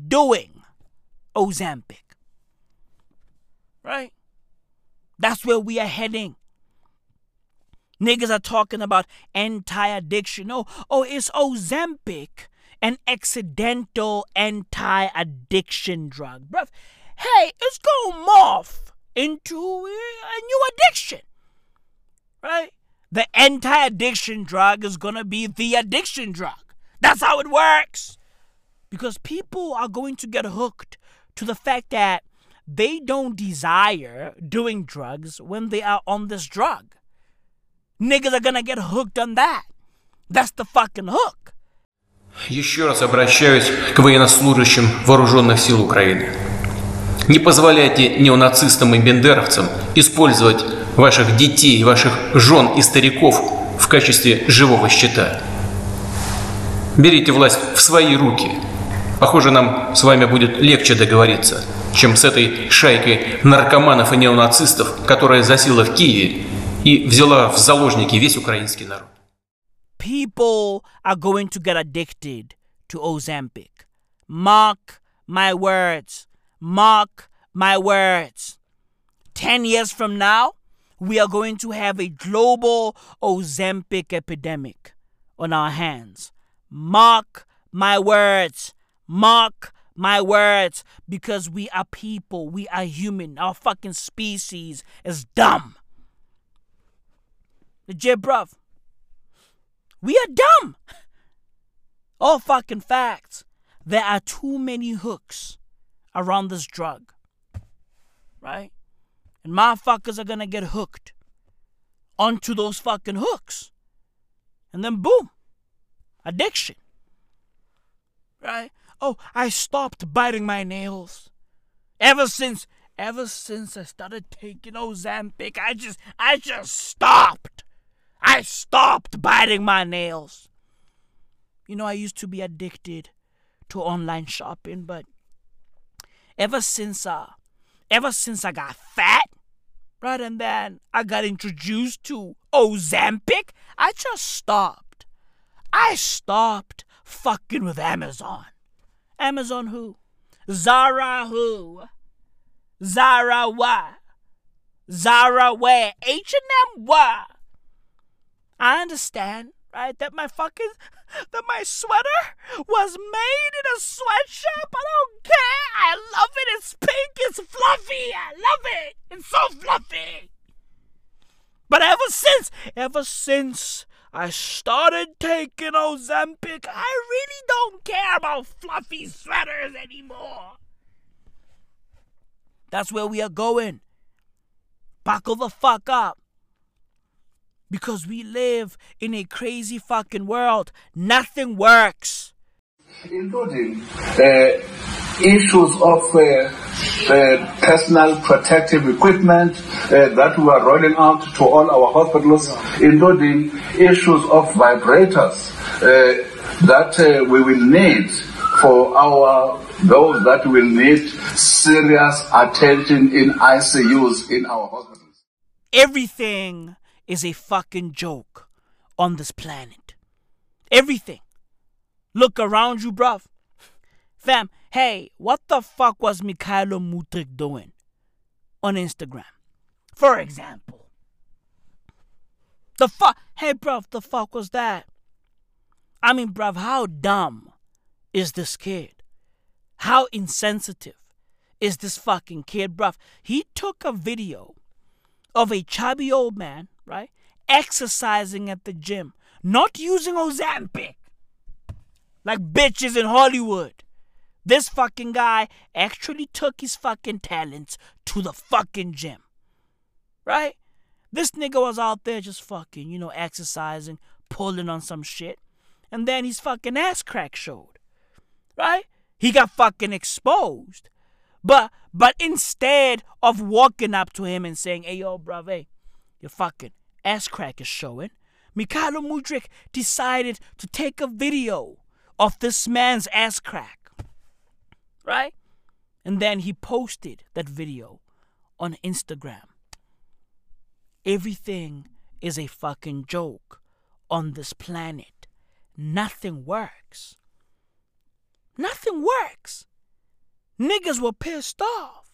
doing Ozempic. Right? That's where we are heading. Niggas are talking about anti addiction. Oh, oh, it's Ozempic, an accidental anti addiction drug. Bruv, hey, it's going to morph into a new addiction. Right? The anti addiction drug is going to be the addiction drug. That's how it works. Because people are going to get hooked to the fact that they don't desire doing drugs when they are on this drug. Niggas are gonna get hooked on that. That's the fucking hook. Еще раз обращаюсь к военнослужащим вооруженных сил Украины. Не позволяйте неонацистам и бендеровцам использовать ваших детей, ваших жен и стариков в качестве живого щита. Берите власть в свои руки Похоже, нам с вами будет легче договориться, чем с этой шайкой наркоманов и неонацистов, которая засела в Киеве и взяла в заложники весь украинский народ. People are going to get addicted to Ozempic. Mark my words. Mark my words. 10 years from now, we are going to have a global Ozempic epidemic on our hands. Mark my words. Mark my words. Because we are people. We are human. Our fucking species is dumb. Legit, bruv. We are dumb. All fucking facts. There are too many hooks around this drug. Right? And motherfuckers are gonna get hooked onto those fucking hooks. And then boom. Addiction. Right? Oh, I stopped biting my nails. Ever since ever since I started taking Ozempic, I just I just stopped. I stopped biting my nails. You know, I used to be addicted to online shopping, but ever since uh ever since I got fat, right, and then I got introduced to Ozempic, I just stopped. I stopped fucking with Amazon. Amazon who? Zara who? Zara what? Zara where? H&M what? I understand, right, that my fucking that my sweater was made in a sweatshop. I don't care. I love it. It's pink. It's fluffy. I love it. It's so fluffy. But ever since, ever since I started taking Ozempic, I really don't care about fluffy sweaters anymore. That's where we are going. Buckle the fuck up. Because we live in a crazy fucking world. Nothing works. including uh, issues of uh, uh, personal protective equipment uh, that we are rolling out to all our hospitals, including issues of vibrators uh, that uh, we will need for our those that will need serious attention in ICUs in our hospitals. Everything is a fucking joke on this planet. Everything. Look around you, bruv. Fam, hey, what the fuck was Mikhailo Mudryk doing on Instagram? For example. The fuck, hey, bruv, the fuck was that? I mean, bruv, how dumb is this kid? How insensitive is this fucking kid, bruv? He took a video of a chubby old man, right, exercising at the gym, not using Ozempic like bitches in Hollywood. This fucking guy actually took his fucking talents to the fucking gym. Right? This nigga was out there just fucking, you know, exercising, pulling on some shit. And then his fucking ass crack showed. Right? He got fucking exposed. But but instead of walking up to him and saying, hey yo, bruv, hey, your fucking ass crack is showing, Mikhailo Mudryk decided to take a video of this man's ass crack. Right? And then he posted that video on Instagram. Everything is a fucking joke on this planet. Nothing works. Nothing works. Niggas were pissed off.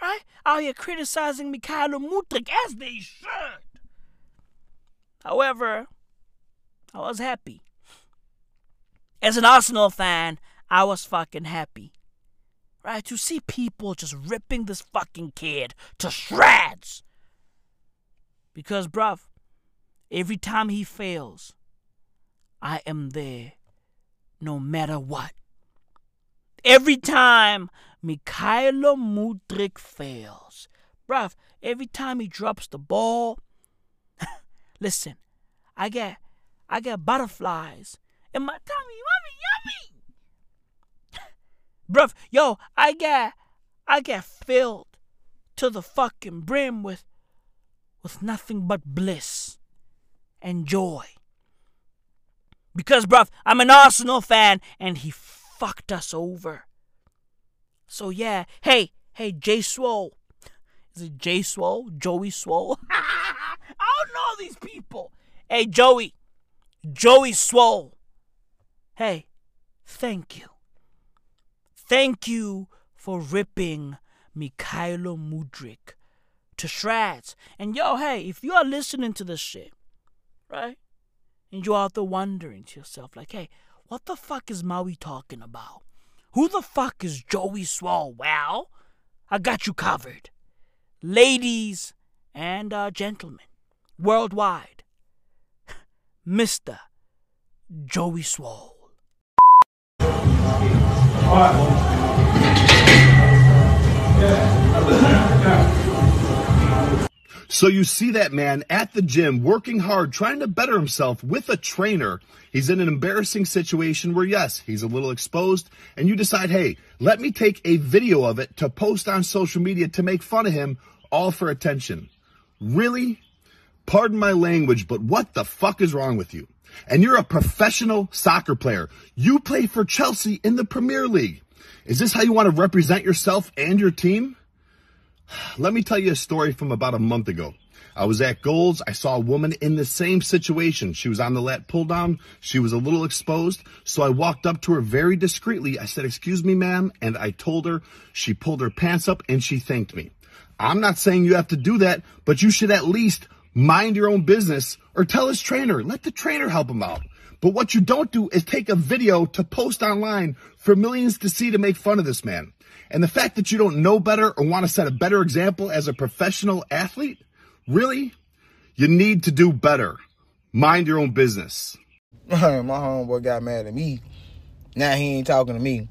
Right? Out here criticizing Mikhailo Mudryk as they should. However, I was happy. As an Arsenal fan, I was fucking happy. Right? To see people just ripping this fucking kid to shreds. Because, bruv, every time he fails, I am there no matter what. Every time Mikhailo Mudryk fails, bruv, every time he drops the ball, listen, I get I get butterflies in my tummy, Yummy, yummy. Bruv, yo, I get I get filled to the fucking brim with with nothing but bliss and joy. Because, bruv, I'm an Arsenal fan and he fucked us over. So yeah, hey, hey, Jay Swoll. Is it Jay Swoll? Joey Swoll? I don't know these people. Hey, Joey. Joey Swoll. Hey, thank you. Thank you for ripping Mykhailo Mudryk to shreds. And yo, hey, if you are listening to this shit, right? And you're out there wondering to yourself, like, hey, what the fuck is Maui talking about? Who the fuck is Joey Swoll? Well, I got you covered. Ladies and uh, gentlemen, worldwide, Mr. Joey Swoll. So you see that man at the gym working hard, trying to better himself with a trainer. He's in an embarrassing situation where, yes, he's a little exposed, and you decide, hey, let me take a video of it to post on social media to make fun of him, all for attention. Really? Pardon my language, but what the fuck is wrong with you? And you're a professional soccer player. You play for Chelsea in the Premier League. Is this how you want to represent yourself and your team? Let me tell you a story from about a month ago. I was at Gold's. I saw a woman in the same situation. She was on the lat pull down. She was a little exposed. So I walked up to her very discreetly. I said, excuse me, ma'am. And I told her she pulled her pants up and she thanked me. I'm not saying you have to do that, but you should at least mind your own business or tell his trainer. Let the trainer help him out. But what you don't do is take a video to post online for millions to see to make fun of this man. And the fact that you don't know better or want to set a better example as a professional athlete, really? You need to do better. Mind your own business. My homeboy got mad at me. Now he ain't talking to me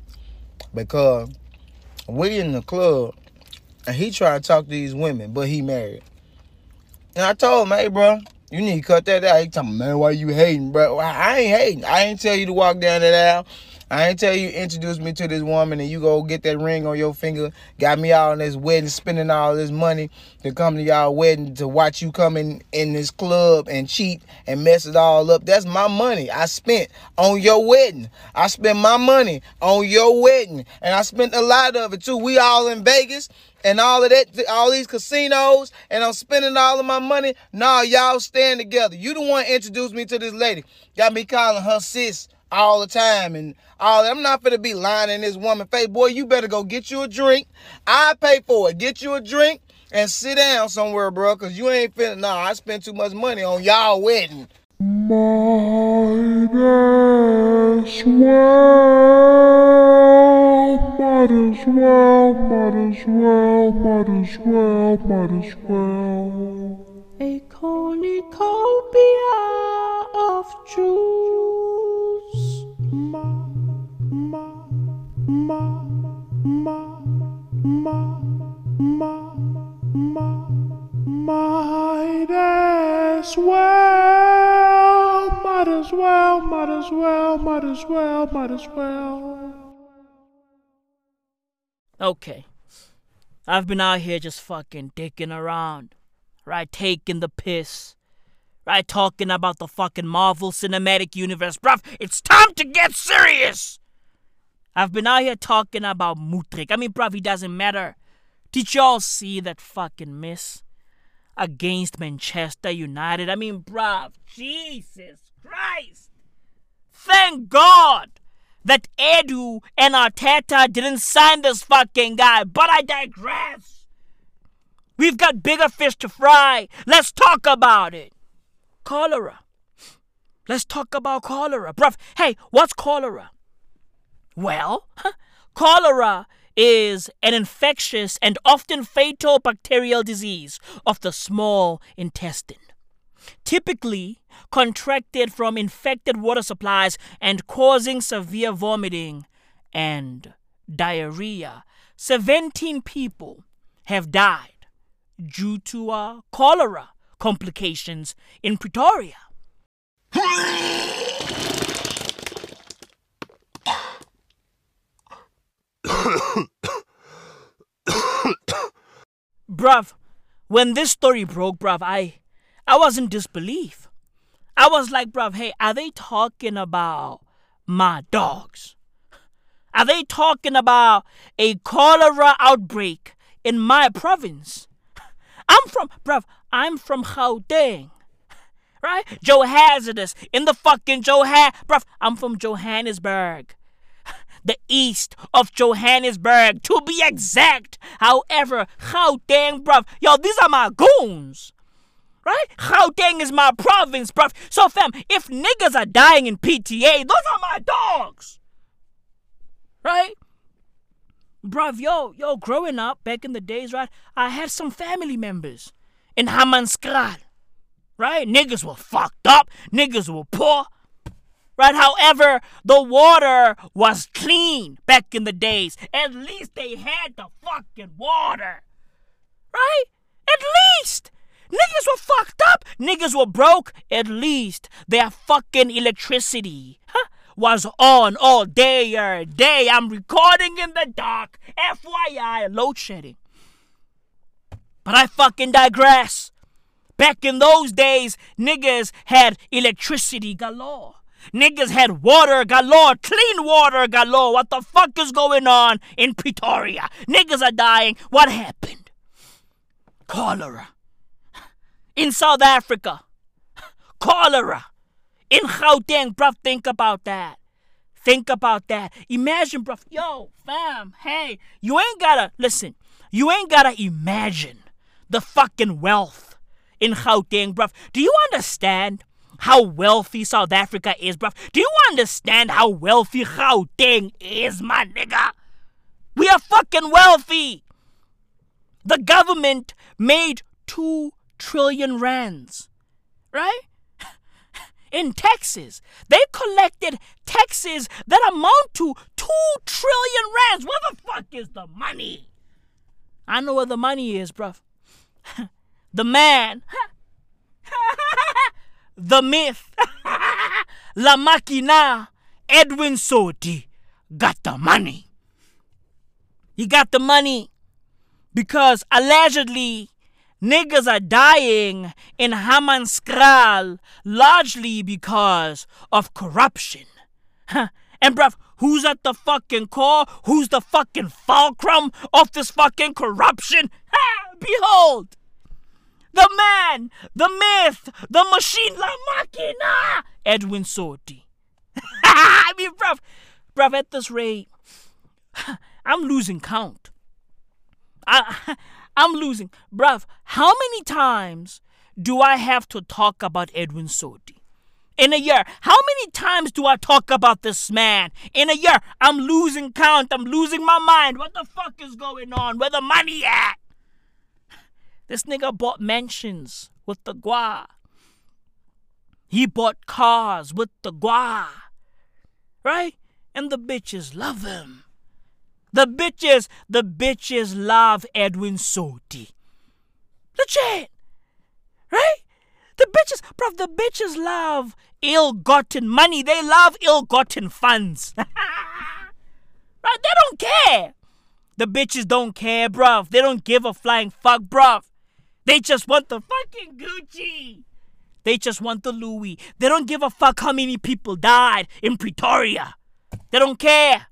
because we in the club and he trying to talk to these women, but he married. And I told him, hey, bro, you need to cut that out. He talking, man, why you hating, bro? I ain't hating. I ain't tell you to walk down that aisle. I ain't tell you introduce me to this woman and you go get that ring on your finger. Got me out on this wedding, spending all this money to come to y'all wedding to watch you come in, in this club and cheat and mess it all up. That's my money I spent on your wedding. I spent my money on your wedding. And I spent a lot of it too. We all in Vegas and all of that, all these casinos, and I'm spending all of my money. Nah, y'all stand together. You the one introduced me to this lady. Got me calling her sis all the time and all that. I'm not gonna be lying in this woman face. Boy, you better go get you a drink. I pay for it. Get you a drink and sit down somewhere, bro, because you ain't finna. Nah, I spent too much money on y'all wedding. Might as well, might as well, might as well, might as well, might as well. A cornucopia of Jews. Okay. I've been out here just fucking dicking around, right? Taking the piss, right? Talking about the fucking Marvel Cinematic Universe. Bruv, it's time to get serious! I've been out here talking about Mudryk. I mean, bruv, it doesn't matter. Did y'all see that fucking miss against Manchester United? I mean, bruv, Jesus Christ! Thank God that Edu and Arteta didn't sign this fucking guy, but I digress. We've got bigger fish to fry. Let's talk about it. Cholera. Let's talk about cholera. Bruv, hey, what's cholera? Well, cholera is an infectious and often fatal bacterial disease of the small intestine. Typically contracted from infected water supplies and causing severe vomiting and diarrhea. 17 people have died due to uh, cholera complications in Pretoria. bruv, when this story broke, bruv, I I was in disbelief. I was like, bruv, hey, are they talking about my dogs? Are they talking about a cholera outbreak in my province? I'm from, bruv, I'm from Gauteng. Right? Johannesburg in the fucking Johann, bruv, I'm from Johannesburg. The east of Johannesburg, to be exact. However, Gauteng, bruv, yo, these are my goons. Right? Gauteng is my province, bruv. So, fam, if niggas are dying in PTA, those are my dogs. Right? Bruv, yo, yo, growing up back in the days, right, I had some family members in Hammanskraal. Right? Niggas were fucked up. Niggas were poor. Right? However, the water was clean back in the days. At least they had the fucking water. Right? At least. Niggas were fucked up. Niggas were broke. At least their fucking electricity huh, was on all day or day. I'm recording in the dark. FYI, load shedding. But I fucking digress. Back in those days, niggas had electricity galore. Niggas had water galore, clean water galore. What the fuck is going on in Pretoria? Niggas are dying. What happened? Cholera. In South Africa. Cholera. In Gauteng, bruv, think about that. Think about that. Imagine, bruv. Yo, fam, hey, you ain't gotta, listen, you ain't gotta imagine the fucking wealth in Gauteng, bruv. Do you understand how wealthy South Africa is, bruv? Do you understand how wealthy Gauteng is, my nigga? We are fucking wealthy. The government made two trillion rands, right? In taxes. They collected taxes that amount to two trillion rands. Where the fuck is the money? I know where the money is, bruv. the man, the myth, La Machina, Edwin Sodi got the money. He got the money because allegedly niggas are dying in Hammanskraal largely because of corruption. And bruv, who's at the fucking core? Who's the fucking fulcrum of this fucking corruption? Behold! The man, the myth, the machine, la machina, Edwin Sodi. I mean, bruv, bruv, at this rate, I'm losing count. I, I'm losing. Bruv, how many times do I have to talk about Edwin Sodi? In a year, how many times do I talk about this man? In a year, I'm losing count. I'm losing my mind. What the fuck is going on? Where the money at? This nigga bought mansions with the gua. He bought cars with the gua. Right? And the bitches love him. The bitches, the bitches love Edwin Sodi. Legit. Right? The bitches, bruv, the bitches love ill-gotten money. They love ill-gotten funds. right? They don't care. The bitches don't care, bruv. They don't give a flying fuck, bruv. They just want the fucking Gucci. They just want the Louis. They don't give a fuck how many people died in Pretoria. They don't care.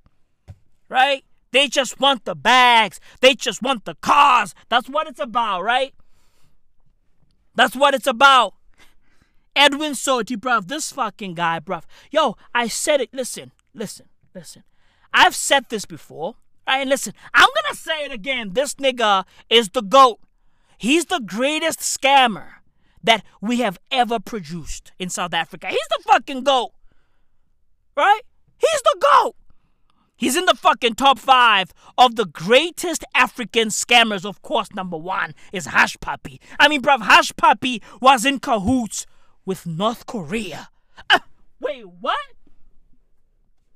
Right? They just want the bags. They just want the cars. That's what it's about, right? That's what it's about. Edwin Sodi, bruv, this fucking guy, bruv. Yo, I said it. Listen, listen, listen. I've said this before. Right, listen, I'm gonna say it again. This nigga is the GOAT. He's the greatest scammer that we have ever produced in South Africa. He's the fucking GOAT. Right? He's the GOAT. He's in the fucking top five of the greatest African scammers. Of course, number one is Hushpuppi. I mean, bruv, Hushpuppi was in cahoots with North Korea. Uh, wait, what?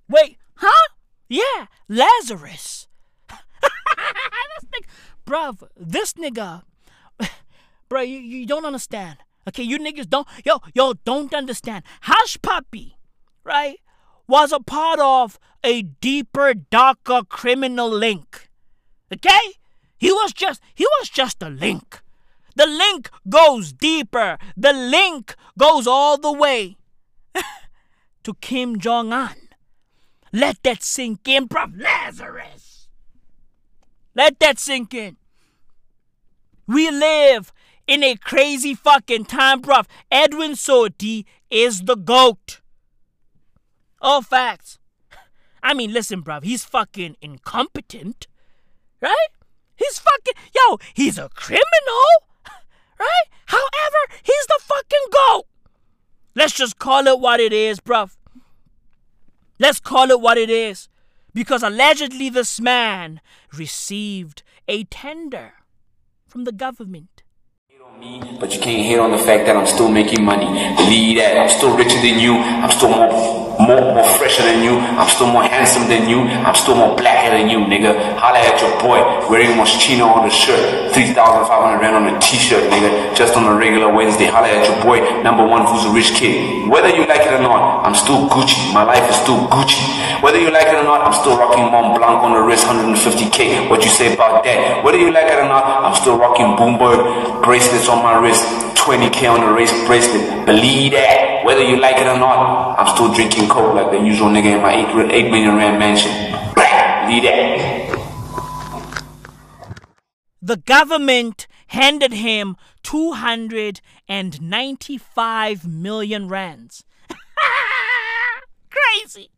Wait, huh? Yeah, Lazarus. this nigga, bruv, this nigga, bro, you, you don't understand. Okay, you niggas don't, yo, yo, don't understand. Hushpuppi, right, was a part of a deeper, darker criminal link. Okay? He was just, he was just a link. The link goes deeper. The link goes all the way to Kim Jong un. Let that sink in, bruv. Lazarus. Let that sink in. We live in a crazy fucking time, bruv. Edwin Sodi is the GOAT. All facts. I mean, listen, bruv. He's fucking incompetent. Right? He's fucking. Yo, he's a criminal. Right? However, he's the fucking GOAT. Let's just call it what it is, bruv. Let's call it what it is. Because allegedly this man received a tender from the government. But you can't hate on the fact that I'm still making money. Believe that. I'm still richer than you. I'm still more, more, more fresher than you. I'm still more handsome than you. I'm still more blacker than you, nigga. Holla at your boy. Wearing Moschino on the shirt. 3,500 rand on a t-shirt, nigga. Just on a regular Wednesday. Holla at your boy. Number one who's a rich kid. Whether you like it or not, I'm still Gucci. My life is still Gucci. Whether you like it or not, I'm still rocking Mont Blanc on the wrist, 150k. What you say about that? Whether you like it or not, I'm still rocking Bloomberg bracelets on my wrist, 20k on the wrist bracelet. Believe that. Whether you like it or not, I'm still drinking coke like the usual nigga in my 8, 8 million rand mansion. Believe that. The government handed him 295 million rands. Crazy.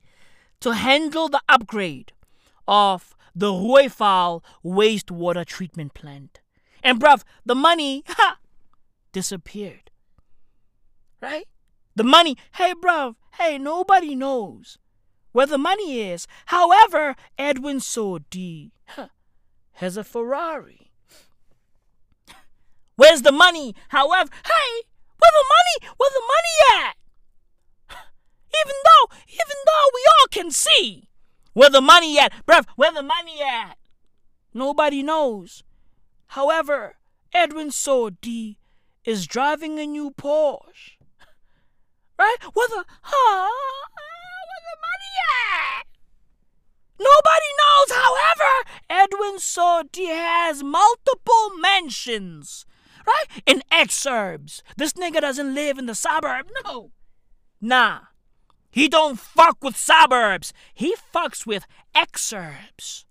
To handle the upgrade of the Rooiwal wastewater treatment plant. And bruv, the money ha, disappeared. Right? The money, hey bruv, hey, nobody knows where the money is. However, Edwin Sodi huh, has a Ferrari. Where's the money? However, hey, where the money? Where the money at? Even though, even though we all can see where the money at, bruv, where the money at? Nobody knows. However, Edwin Sodi is driving a new Porsche. Right? Where the, huh, where the money at? Nobody knows. However, Edwin Sodi has multiple mansions. Right? In exurbs. This nigga doesn't live in the suburb. No. Nah. He don't fuck with suburbs. He fucks with exurbs.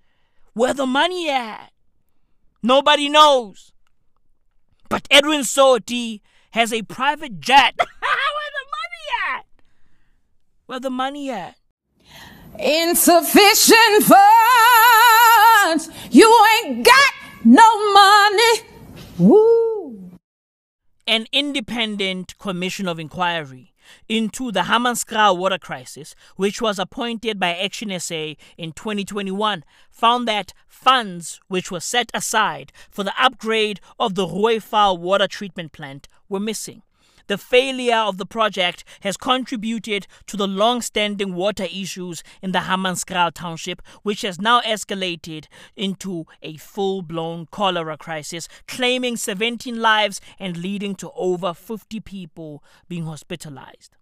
Where the money at? Nobody knows. But Edwin Sodi has a private jet. Where the money at? Where the money at? Insufficient funds. You ain't got no money. Woo. An independent commission of inquiry into the Hammanskraal water crisis, which was appointed by Action SA in 2021, found that funds which were set aside for the upgrade of the Rooiwal water treatment plant were missing. The failure of the project has contributed to the long standing water issues in the Hammanskraal township, which has now escalated into a full blown cholera crisis, claiming 17 lives and leading to over 50 people being hospitalized.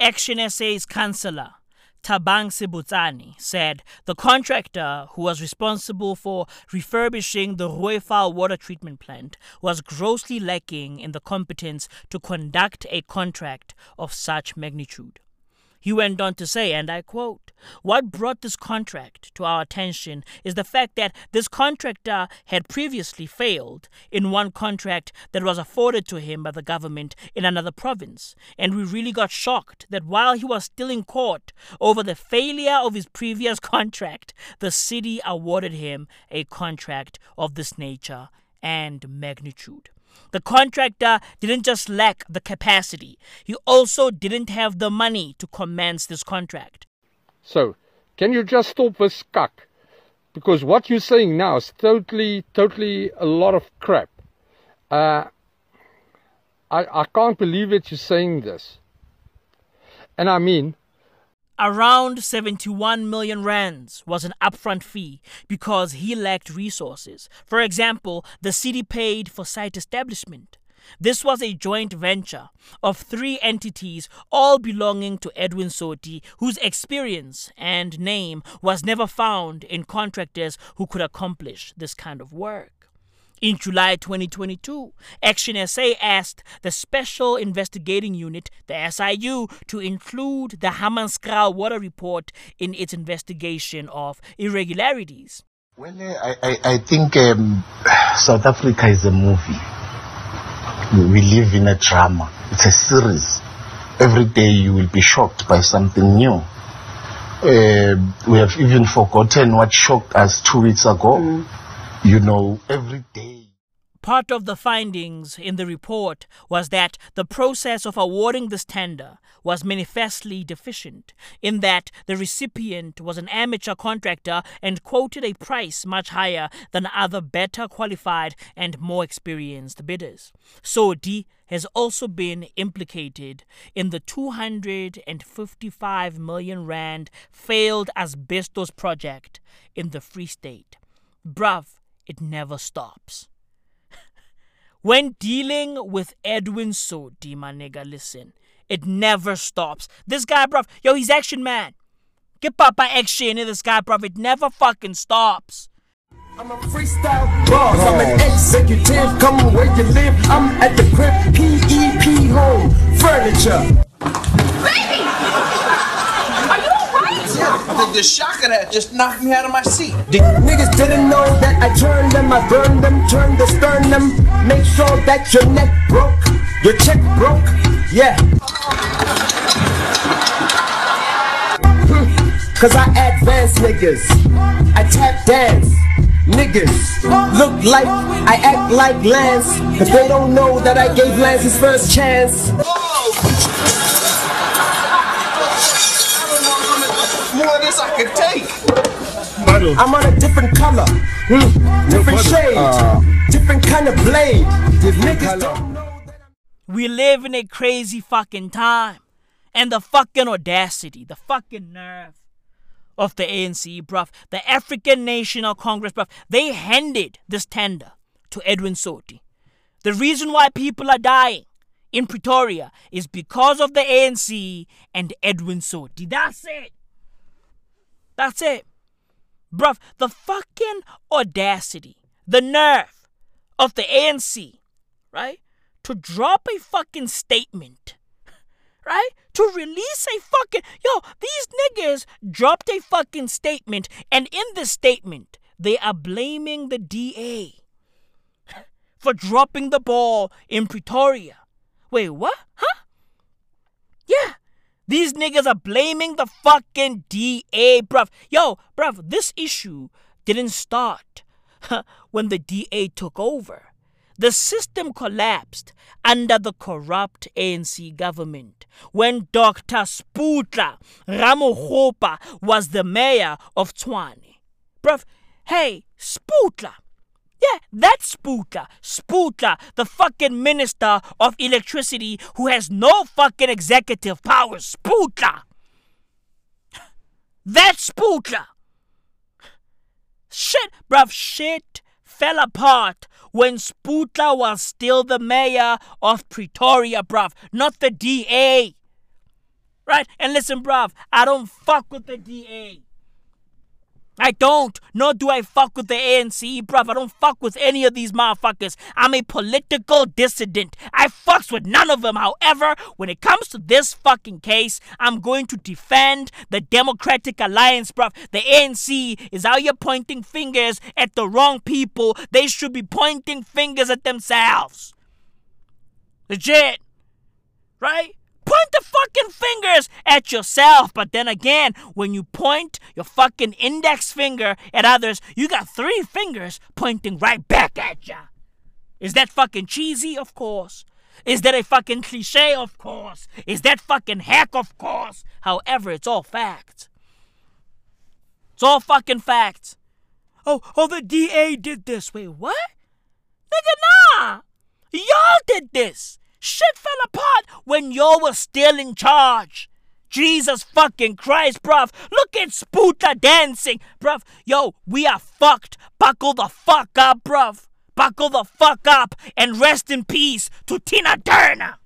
Action SA's councillor, Tabang Sibutsani, said the contractor who was responsible for refurbishing the Rooiwal water treatment plant was grossly lacking in the competence to conduct a contract of such magnitude. He went on to say, and I quote, What brought this contract to our attention is the fact that this contractor had previously failed in one contract that was afforded to him by the government in another province. And we really got shocked that while he was still in court over the failure of his previous contract, the city awarded him a contract of this nature and magnitude. The contractor didn't just lack the capacity, he also didn't have the money to commence this contract. So, can you just stop this cuck? Because what you're saying now is totally, totally a lot of crap. Uh, I, I can't believe that you're saying this. And I mean, Around 71 million rands was an upfront fee because he lacked resources. For example, the city paid for site establishment. This was a joint venture of three entities, all belonging to Edwin Sodi, whose experience and name was never found in contractors who could accomplish this kind of work. In July 2022, Action SA asked the Special Investigating Unit, the SIU, to include the Hammanskraal water report in its investigation of irregularities. Well, I, I, I think um, South Africa is a movie. We live in a drama. It's a series. Every day you will be shocked by something new. Uh, we have even forgotten what shocked us two weeks ago. You know, every day. Part of the findings in the report was that the process of awarding this tender was manifestly deficient, in that the recipient was an amateur contractor and quoted a price much higher than other better qualified and more experienced bidders. Sodi has also been implicated in the 255 million rand failed asbestos project in the Free State. Bruv, it never stops. When dealing with Edwin Sodi, my nigga, listen, it never stops. This guy, bruv, yo, he's action man. Get papa action in this guy, bruv. It never fucking stops. I'm a freestyle boss. I'm an executive. Come where you live. I'm at the crib. PEP home furniture. Baby! Are you alright? Yeah, the, the shock of that just knocked me out of my seat. The niggas didn't know that I turned them, I burned them, turned the sternum. Make sure that your neck broke, your check broke. Yeah. Cause I advance niggas. I tap dance. Niggas look like I act like Lance, but they don't know that I gave Lance his first chance. This I could take. I'm on a different color, hmm, different shade, different kind of blade. Niggas don't know. We live in a crazy fucking time. And the fucking audacity, the fucking nerve of the ANC, bruv, the African National Congress, bruv, they handed this tender to Edwin Sodi. The reason why people are dying in Pretoria is because of the ANC and Edwin Sodi. That's it. That's it. Bruv, the fucking audacity, the nerve of the ANC, right? To drop a fucking statement, right? To release a fucking. Yo, these niggas dropped a fucking statement, and in the statement, they are blaming the DA for dropping the ball in Pretoria. Wait, what? Huh? Yeah. These niggas are blaming the fucking DA, bruv. Yo, bruv, this issue didn't start when the DA took over. The system collapsed under the corrupt ANC government when Dr. Sputla Ramokgopa was the mayor of Tshwane. Bruv, hey, Sputla. Yeah, that's Sputla. Sputla, the fucking minister of electricity who has no fucking executive powers. Sputla. That's Sputla. Shit, bruv, shit fell apart when Sputla was still the mayor of Pretoria, bruv, not the DA. Right? And listen, bruv, I don't fuck with the DA. I don't. Nor do I fuck with the ANC, bruv. I don't fuck with any of these motherfuckers. I'm a political dissident. I fucks with none of them. However, when it comes to this fucking case, I'm going to defend the Democratic Alliance, bruv. The ANC is out here pointing fingers at the wrong people. They should be pointing fingers at themselves. Legit. Right? Point the fucking fingers at yourself. But then again, when you point your fucking index finger at others, you got three fingers pointing right back at ya. Is that fucking cheesy? Of course. Is that a fucking cliche? Of course. Is that fucking hack? Of course. However, it's all facts. It's all fucking facts. Oh, oh, the DA did this. Wait, what? Nigga, nah. Y'all did this. Shit fell apart when y'all were still in charge. Jesus fucking Christ, bruv. Look at Sputla dancing. Bruv, yo, we are fucked. Buckle the fuck up, bruv. Buckle the fuck up and rest in peace to Tina Turner.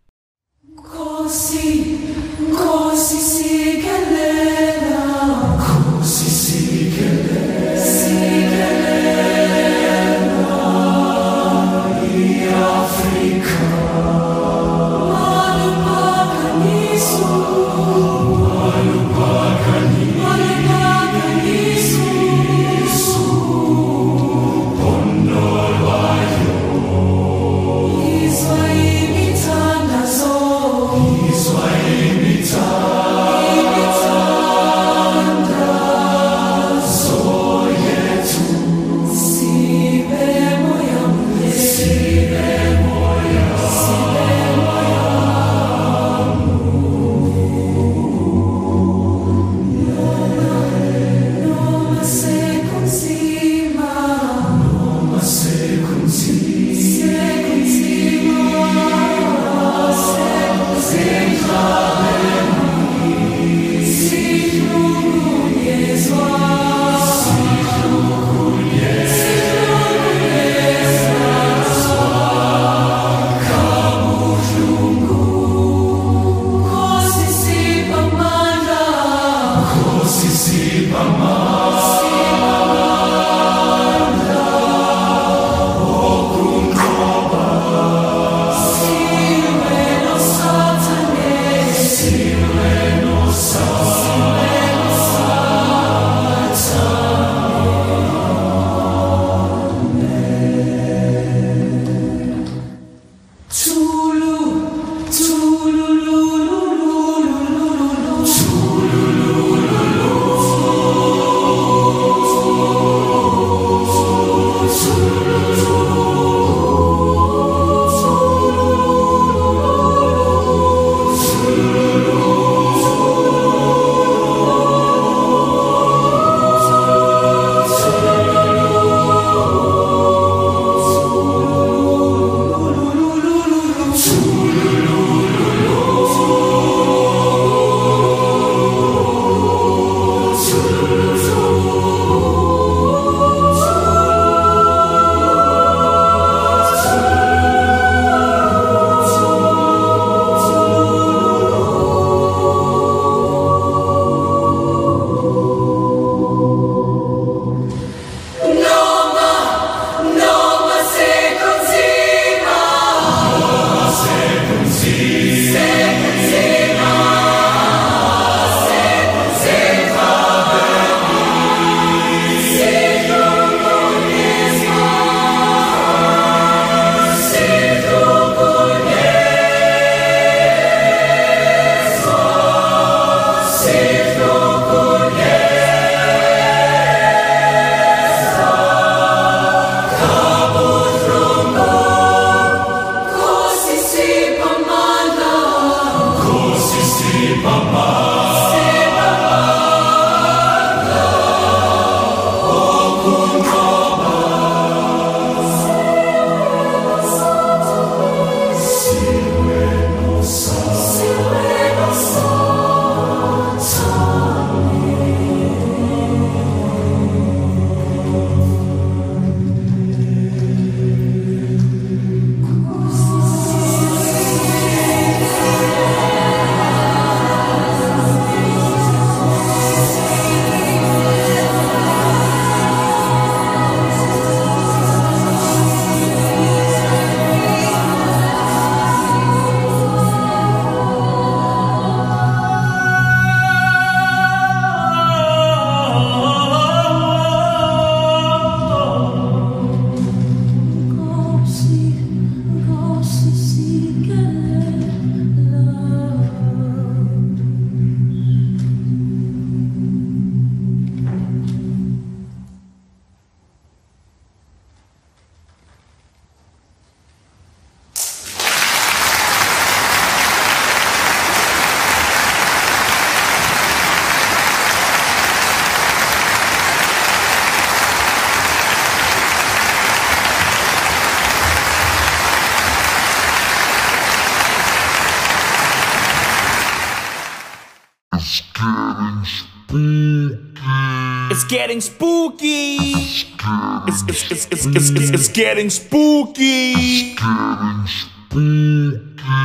Getting spooky.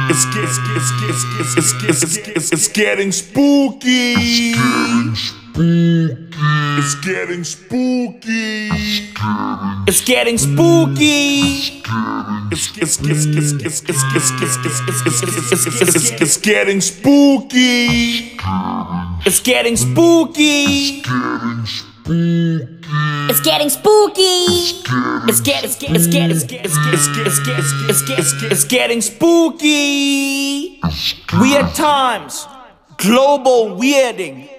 It's getting spooky. It's getting spooky. It's getting spooky. It's it's it's it's getting spooky. It's getting spooky. It's getting spooky. It's get it's get it's get it's get it's get it's get it's get it's get it's get it's getting spooky. Weird times. Global weirding.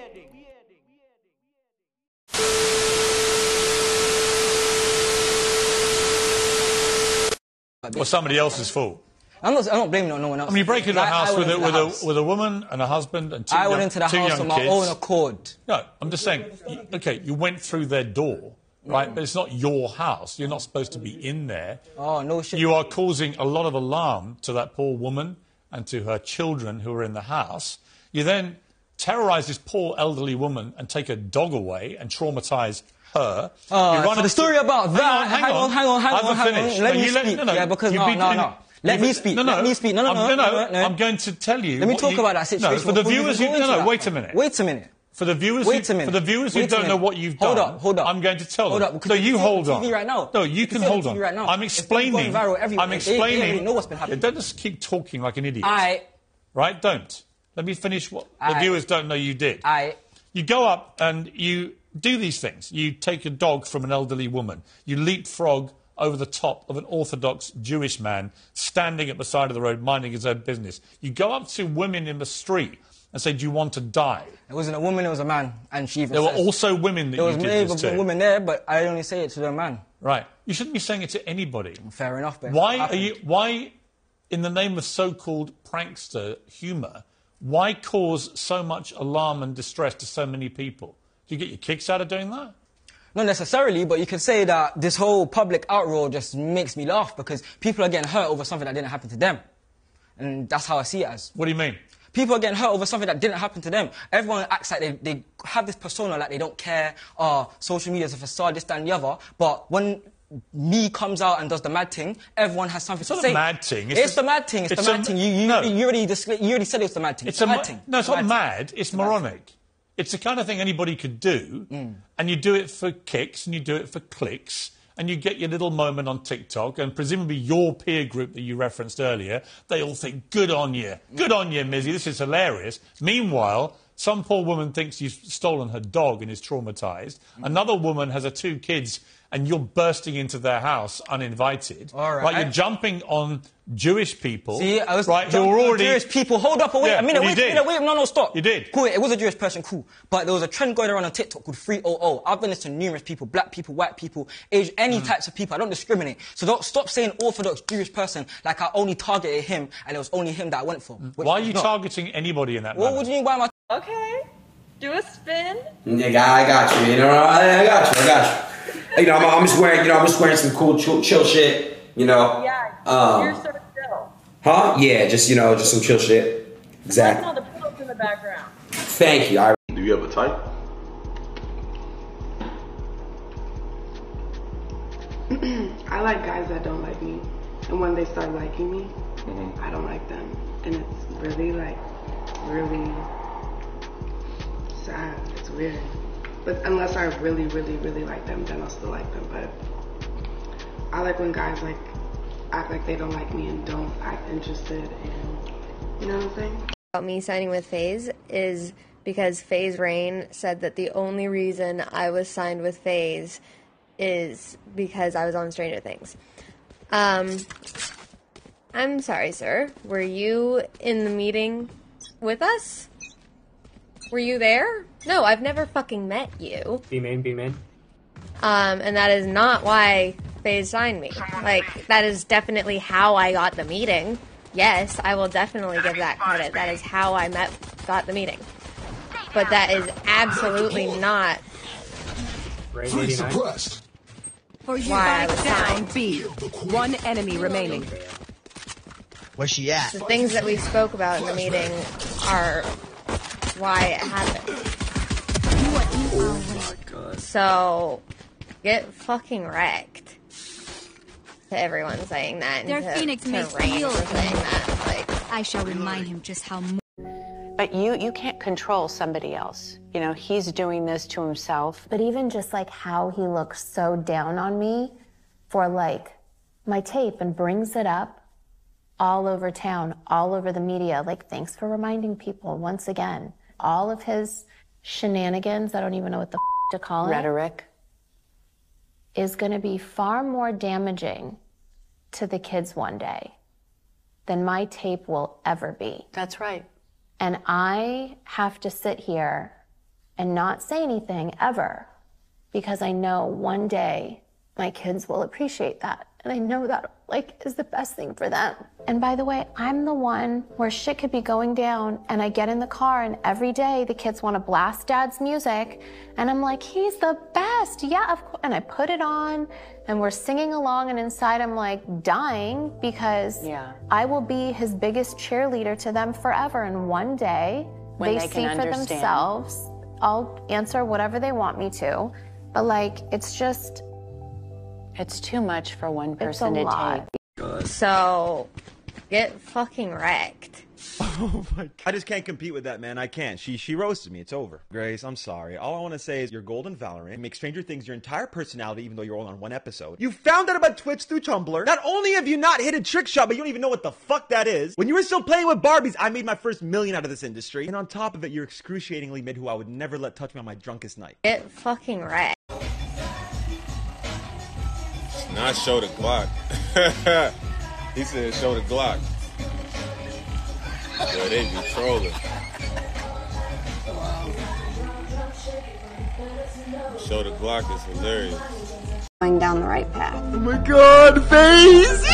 Or somebody else's fault. I'm not, I'm not blaming it on no one else. I mean, you break into a I- I house went with a, into with, the a, house. with a woman and a husband and two I young, went into the two house on my kids. own accord. No, I'm just saying, you- okay, you went through their door, right? But it's not your house. You're not supposed to be in there. Oh, no shit. You are causing a lot of alarm to that poor woman and to her children who are in the house. You then terrorize this poor elderly woman and take her dog away and traumatize her. Uh, You run for the story to- about that, hang hang on, on, hang on, hang on, hang on. Let No, me you speak. no, no, Yeah, because no, no, no. Let me speak. No, no, Let me speak. No, no, no, no, no, no. I'm going to tell you. Let me talk you- about that situation No, for the you viewers go no, no, wait a minute. Wait a minute. For the viewers, Wait who, a minute. for the viewers Wait who don't know what you've Hold done, up, hold up. I'm going to tell Hold them. up, no, you you can see it on hold on. TV right now. No, you You can hold on. right now. I'm explaining. I'm They- they explaining. know what's been happening. Yeah, don't just keep talking like an idiot. I. Right? Don't. Let me finish what the viewers don't know you did. I. You go up and you do these things. You take a dog from an elderly woman. You leapfrog over the top of an Orthodox Jewish man standing at the side of the road minding his own business. You go up to women in the street and say, Do you want to die? It wasn't a woman, it was a man. And she even There were also women that There you was did this a to. woman there, but I only say it to the man. Right. You shouldn't be saying it to anybody. Fair enough, but Why are you? Why, in the name of so-called prankster humour, why cause so much alarm and distress to so many people? Do you get your kicks out of doing that? Not necessarily, but you could say that this whole public outroar just makes me laugh because people are getting hurt over something that didn't happen to them. And that's how I see it as. What do you mean? People are getting hurt over something that didn't happen to them. Everyone acts like they, they have this persona like they don't care, oh, social media is a facade, this, that, and the other. But when me comes out and does the mad thing, everyone has something It's to not say. mad thing. It's, It's the mad thing. It's, it's the a- mad thing. You, you, no. you, already you already said it was the mad thing. It's the a mad thing. No, it's not mad. It's moronic. It's the kind of thing anybody could do, Mm. and you do it for kicks, and you do it for clicks, and you get your little moment on TikTok, and presumably your peer group that you referenced earlier, they all think, good on you, good on you, Mizzy, this is hilarious. Meanwhile, some poor woman thinks you've stolen her dog and is traumatized. Mm. Another woman has her two kids, and you're bursting into their house uninvited. All right. You're jumping on Jewish people. See, I was right, jumping who are on already Jewish people. Hold up, wait Yeah, a minute, well, wait a minute, wait, no, no, stop. You did. Cool, it was a Jewish person, cool. But there was a trend going around on TikTok called 300. I've done this to numerous people, black people, white people, age, any Mm. types of people. I don't discriminate. So don't stop saying Orthodox Jewish person like I only targeted him and it was only him that I went for. which Why are you not. targeting anybody in that What manner? would you mean, why am I... Okay. Do a spin. Nigga, I got you. You know, I I got you. I got you. You know, I'm, I'm just wearing, you know, I'm just wearing some cool chill, chill shit. You know. Yeah, Um, you're so chill. Huh? Yeah, just you know, just some chill shit. Listen Exactly. all the pillows in the background. Thank you. I Do you have a type? I like guys that don't like me. And when they start liking me, Mm-hmm. I don't like them. And it's really like, really sad. It's weird. But unless I really, really, really like them, then I'll still like them. But I like when guys like act like they don't like me and don't act interested in, you know what I'm saying? about me signing with FaZe is because FaZe Rain said that the only reason I was signed with FaZe is because I was on Stranger Things. Um, I'm sorry, sir. Were you in the meeting with us? Were you there? No, I've never fucking met you. Be main, be main. Um, and that is not why FaZe signed me. Like, that is definitely how I got the meeting. Yes, I will definitely give that credit. That is how I met, got the meeting. But that is absolutely not Rain Three 89. suppressed. For you why I was down signed. B. One enemy remaining. Where's she at? The things that we spoke about in the meeting are why it happened. So, get fucking wrecked. To everyone saying that. and Their to, phoenix to may feel for saying that. Like, I shall remind him just how But you you can't control somebody else. You know, he's doing this to himself. But even just like how he looks so down on me for like my tape and brings it up all over town, all over the media. Like, thanks for reminding people once again. All of his shenanigans, I don't even know what the f- to call it. Rhetoric. Is going to be far more damaging to the kids one day than my tape will ever be. That's right. And I have to sit here and not say anything ever because I know one day my kids will appreciate that. And I know that like is the best thing for them. And by the way, I'm the one where shit could be going down and I get in the car and every day the kids want to blast dad's music and I'm like, he's the best. Yeah, of course. And I put it on and we're singing along and inside I'm like dying because Yeah. I will be his biggest cheerleader to them forever. And one day When they, they see can for themselves. I'll answer whatever they want me to. But like, it's just. It's too much for one It's a person to lot. take. So, get fucking wrecked. Oh my god. I just can't compete with that, man. I can't. She she roasted me. It's over. Grace, I'm sorry. All I want to say is you're golden Valorant. Make Stranger Things your entire personality, even though you're only on one episode. You found out about Twitch through Tumblr. Not only have you not hit a trick shot, but you don't even know what the fuck that is. When you were still playing with Barbies, I made my first million out of this industry. And on top of it, you're excruciatingly mid who I would never let touch me on my drunkest night. Get fucking wrecked. Not show the Glock. he said show the Glock. Boy, they be trolling. Show the Glock is hilarious. Going down the right path. Oh my god, FaZe!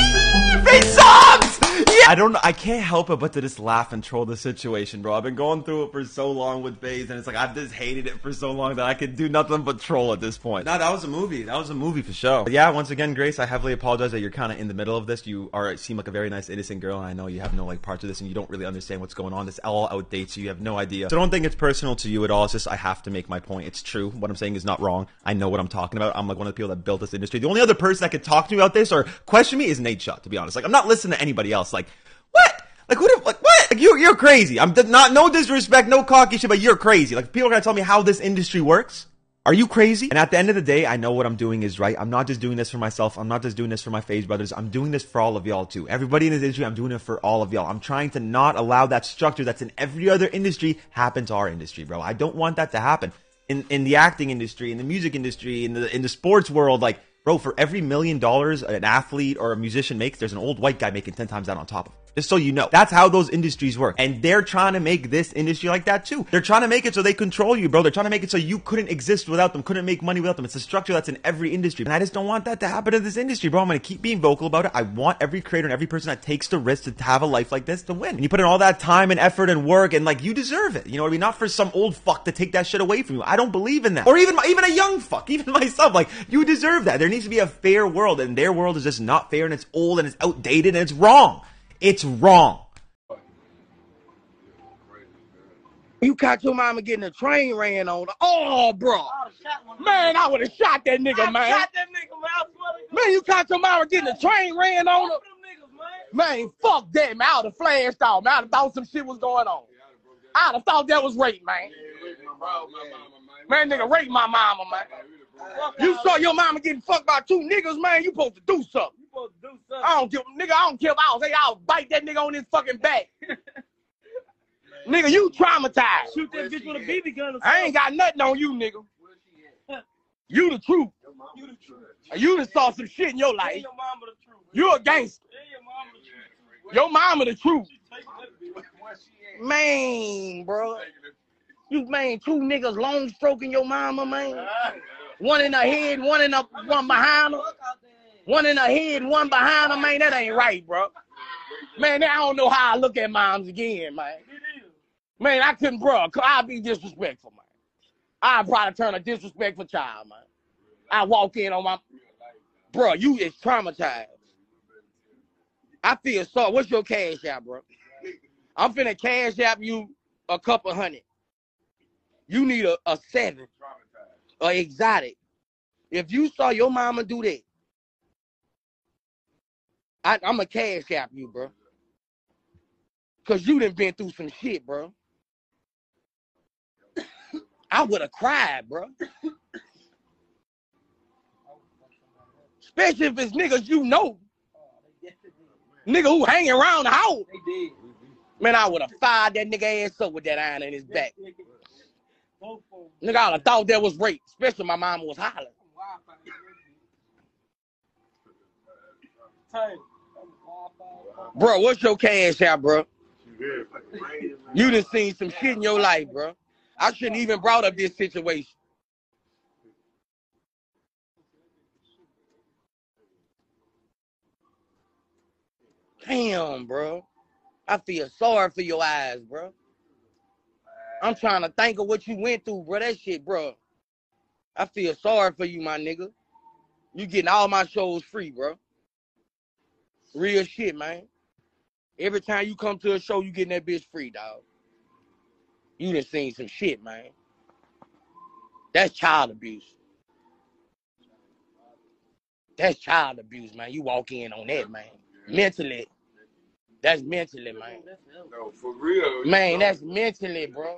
FaZe sucks! Yeah! I don't know. I can't help it but to just laugh and troll the situation, bro. I've been going through it for so long with FaZe, and it's like I've just hated it for so long that I could do nothing but troll at this point. No, that was a movie. That was a movie for sure. But yeah, once again, Grace, I heavily apologize that you're kind of in the middle of this. You are seem like a very nice, innocent girl, and I know you have no like parts of this, and you don't really understand what's going on. This all outdates you. You have no idea. So don't think it's personal to you at all. It's just I have to make my point. It's true. What I'm saying is not wrong. I know what I'm talking about. I'm like one of the people that built this industry. The only other person that could talk to me about this or question me is Nadeshot. To be honest, like I'm not listening to anybody else. Like what? Like who? the- Like what? Like you? You're crazy. I'm not no disrespect, no cocky shit, but you're crazy. Like people are gonna tell me how this industry works. Are you crazy? And at the end of the day, I know what I'm doing is right. I'm not just doing this for myself. I'm not just doing this for my FaZe brothers. I'm doing this for all of y'all too. Everybody in this industry, I'm doing it for all of y'all. I'm trying to not allow that structure that's in every other industry happen to our industry, bro. I don't want that to happen. In in the acting industry, in the music industry, in the in the sports world, like bro, for every million dollars an athlete or a musician makes, there's an old white guy making ten times that on top of. it. Just so you know. That's how those industries work. And they're trying to make this industry like that too. They're trying to make it so they control you, bro. They're trying to make it so you couldn't exist without them, couldn't make money without them. It's a structure that's in every industry. And I just don't want that to happen to this industry, bro. I'm gonna keep being vocal about it. I want every creator and every person that takes the risk to have a life like this to win. And you put in all that time and effort and work and like you deserve it. You know what I mean? Not for some old fuck to take that shit away from you. I don't believe in that. Or even even a young fuck, even myself. Like you deserve that. There needs to be a fair world and their world is just not fair and it's old and it's outdated and it's wrong. It's wrong. You caught your mama getting a train ran on her. Oh, bro. Man, I would have shot that nigga, man. shot that nigga, man. I Man, you caught your mama getting a train ran on her. Man, fuck that, man. I would have flashed out, man. I'd have thought some shit was going on. I'd have thought that was rape, man. Man, nigga, rape my mama, man. You saw your mama getting fucked by two niggas, man. You supposed to do something. I don't give, nigga. I don't care if I was, hey, I'll bite that nigga on his fucking back. nigga, you traumatized. Shoot that bitch with a BB gun or I ain't got nothing on you, nigga. You the truth. You the truth. You done saw some shit in your life. You a gangster. Your mama the truth. Man, bro. You man, two niggas long stroking your mama, man. Ah. One in the head, one in the one behind her. One in the head, one behind her, man. That ain't right, bro. Man, I don't know how I look at moms again, man. Man, I couldn't, bro. I'd be disrespectful, man. I'd probably turn a disrespectful child, man. I walk in on my, bro. You is traumatized. I feel sorry. What's your cash app, bro? I'm finna cash app you a couple hundred. You need a, a seven, a exotic. If you saw your mama do that, I, I'm a cash app you, bro. Cause you done been through some shit, bro. I would have cried, bro. Especially if it's niggas you know. Nigga who hang around the house. Man, I would have fired that nigga ass up with that iron in his back. Nigga, I would thought that was rape, especially my mama was hollering. Bro, what's your cash out, bro? You done seen some shit in your life, bro. I shouldn't even brought up this situation. Damn, bro. I feel sorry for your eyes, bro. I'm trying to think of what you went through, bro. That shit, bro. I feel sorry for you, my nigga. You getting all my shows free, bro. Real shit, man. Every time you come to a show, you getting that bitch free, dog. You done seen some shit, man. That's child abuse. That's child abuse, man. You walk in on that, man. Mentally. That's mentally, man. No, for real. Man, that's mentally, bro.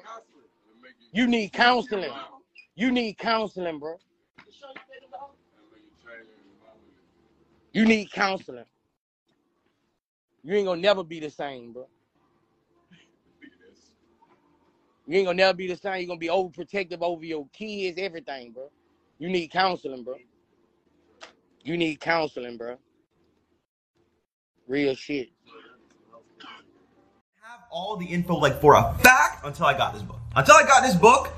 You need counseling. You need counseling, bro. You need counseling. You ain't gonna never be the same, bro. You ain't gonna never be the same. You're gonna be overprotective over your kids, everything, bro. You need counseling, bro. You need counseling, bro. Real shit. Have all the info like for a fact until I got this book. Until I got this book,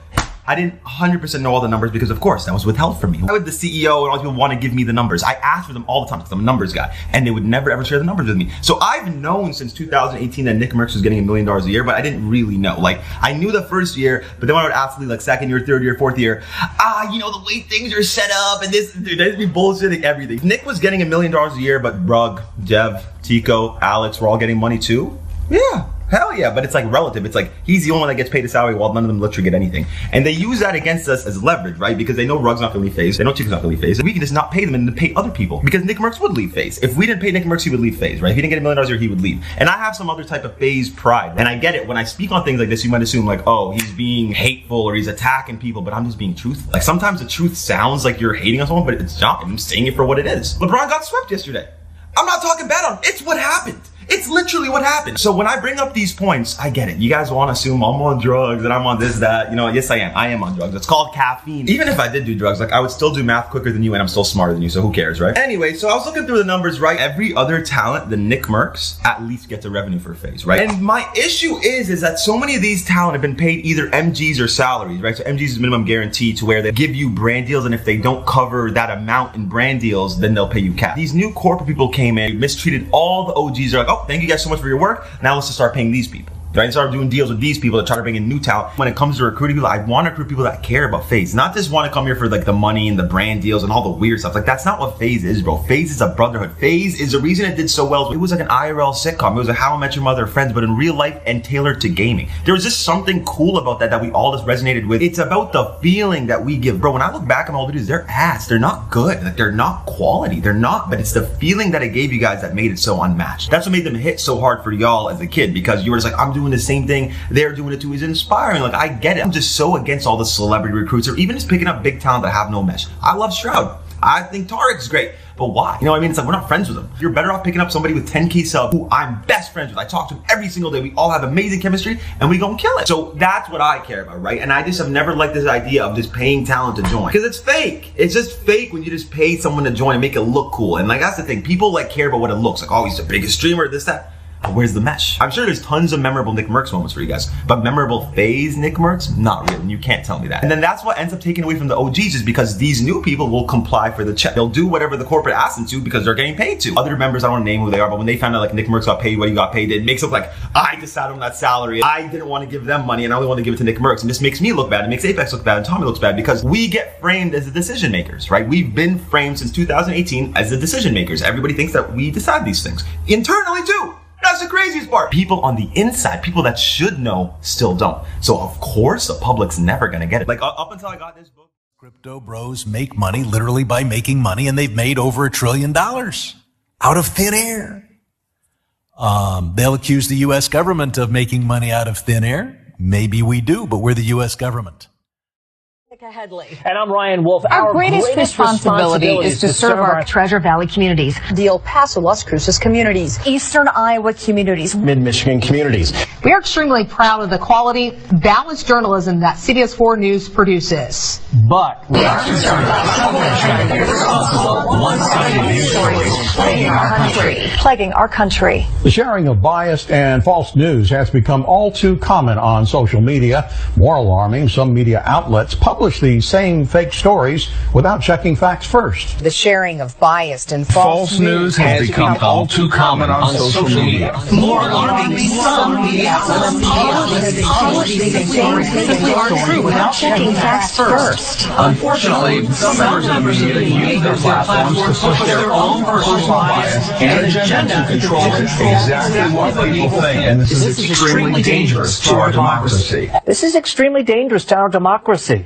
I didn't 100% know all the numbers because of course that was withheld from me. Why would the CEO and all these people want to give me the numbers? I asked for them all the time because I'm a numbers guy and they would never ever share the numbers with me. So I've known since 2018 that Nick Mercs was getting a million dollars a year, but I didn't really know. Like I knew the first year, but then when I would ask like second year, third year, fourth year, ah, you know, the way things are set up and this, dude, they'd be bullshitting everything. Nick was getting a million dollars a year, but Rug, Dev, Tico, Alex were all getting money too. Yeah. Hell yeah, but it's like relative. It's like he's the only one that gets paid a salary while none of them literally get anything. And they use that against us as leverage, right? Because they know Rug's not gonna leave FaZe. They know Tico's not gonna leave FaZe. We can just not pay them and then pay other people. Because Nick Mercs would leave FaZe. If we didn't pay Nick Mercs, he would leave FaZe, right? If he didn't get a million dollars year, he would leave. And I have some other type of FaZe pride. And I get it. When I speak on things like this, you might assume like, oh, he's being hateful or he's attacking people, but I'm just being truthful. Like sometimes the truth sounds like you're hating on someone, but it's not. I'm saying it for what it is. LeBron got swept yesterday. I'm not talking bad on. It's what happened. It's literally what happened. So when I bring up these points, I get it. You guys want to assume I'm on drugs and I'm on this, that. You know, yes, I am. I am on drugs. It's called caffeine. Even if I did do drugs, like I would still do math quicker than you and I'm still smarter than you, so who cares, right? Anyway, so I was looking through the numbers, right? Every other talent, the Nick Mercs, at least gets a revenue for FaZe, right? And my issue is, is that so many of these talent have been paid either MGs or salaries, right? So MGs is minimum guarantee to where they give you brand deals, and if they don't cover that amount in brand deals, then they'll pay you cash. These new corporate people came in, mistreated all the OGs. They're like, oh, thank you guys so much for your work. Now let's just start paying these people. Right, and start doing deals with these people to try to bring in new talent. When it comes to recruiting people, I want to recruit people that care about FaZe, not just want to come here for like the money and the brand deals and all the weird stuff. Like that's not what FaZe is, bro. FaZe is a brotherhood. FaZe is the reason it did so well. It was like an IRL sitcom. It was a How I Met Your Mother Friends, but in real life and tailored to gaming. There was just something cool about that that we all just resonated with. It's about the feeling that we give, bro. When I look back on all the videos, they're ass. They're not good. Like they're not quality. They're not. But it's the feeling that it gave you guys that made it so unmatched. That's what made them hit so hard for y'all as a kid because you were just like, I'm doing the same thing they're doing it too is inspiring. Like I get it. I'm just so against all the celebrity recruits or even just picking up big talent that have no mesh. I love Shroud. I think Tarek's great. But why? You know what I mean? It's like we're not friends with them. You're better off picking up somebody with 10k sub who I'm best friends with. I talk to him every single day. We all have amazing chemistry and we gonna kill it. So that's what I care about, right? And I just have never liked this idea of just paying talent to join. Because it's fake. It's just fake when you just pay someone to join and make it look cool. And like that's the thing. People like care about what it looks like. Oh, he's the biggest streamer, this, that. Where's the mesh? I'm sure there's tons of memorable Nick Mercs moments for you guys, but memorable FaZe Nick Mercs, not really. You can't tell me that. And then that's what ends up taking away from the OGs is because these new people will comply for the check. They'll do whatever the corporate asks them to because they're getting paid to. Other members, I don't want to name who they are, but when they found out like Nick Mercs got paid what he got paid, it makes it look like I decided on that salary. I didn't want to give them money and I only want to give it to Nick Mercs. And this makes me look bad. It makes Apex look bad and Tommy looks bad because we get framed as the decision makers, right? We've been framed since 2018 as the decision makers. Everybody thinks that we decide these things internally too. That's the craziest part. People on the inside, people that should know, still don't. So of course, the public's never gonna get it. Like uh, up until I got this book. Crypto bros make money literally by making money, and they've made over a trillion dollars out of thin air. Um, they'll accuse the U.S. government of making money out of thin air. Maybe we do, but we're the U.S. government. Headley. And I'm Ryan Wolf. Our, greatest, responsibility, is to serve our Treasure Valley communities, the El Paso, Las Cruces communities, Eastern Iowa communities, Mid-Michigan communities. We are extremely proud of the quality, balanced journalism that CBS4 News produces. But we are concerned about someone spreading irresponsible, one-sided our country. Plaguing our country. The sharing of biased and false news has become all too common on social media. More alarming, some media outlets publish these same fake stories without checking facts first. The sharing of biased and false, False news has become all too common on social media. More alarming, some media outlets publish these same fake stories without checking facts first. Unfortunately, some members of the media use their platforms to push their own personal bias and agenda to control exactly what people think, and this is extremely dangerous to our democracy. This is extremely dangerous to our democracy.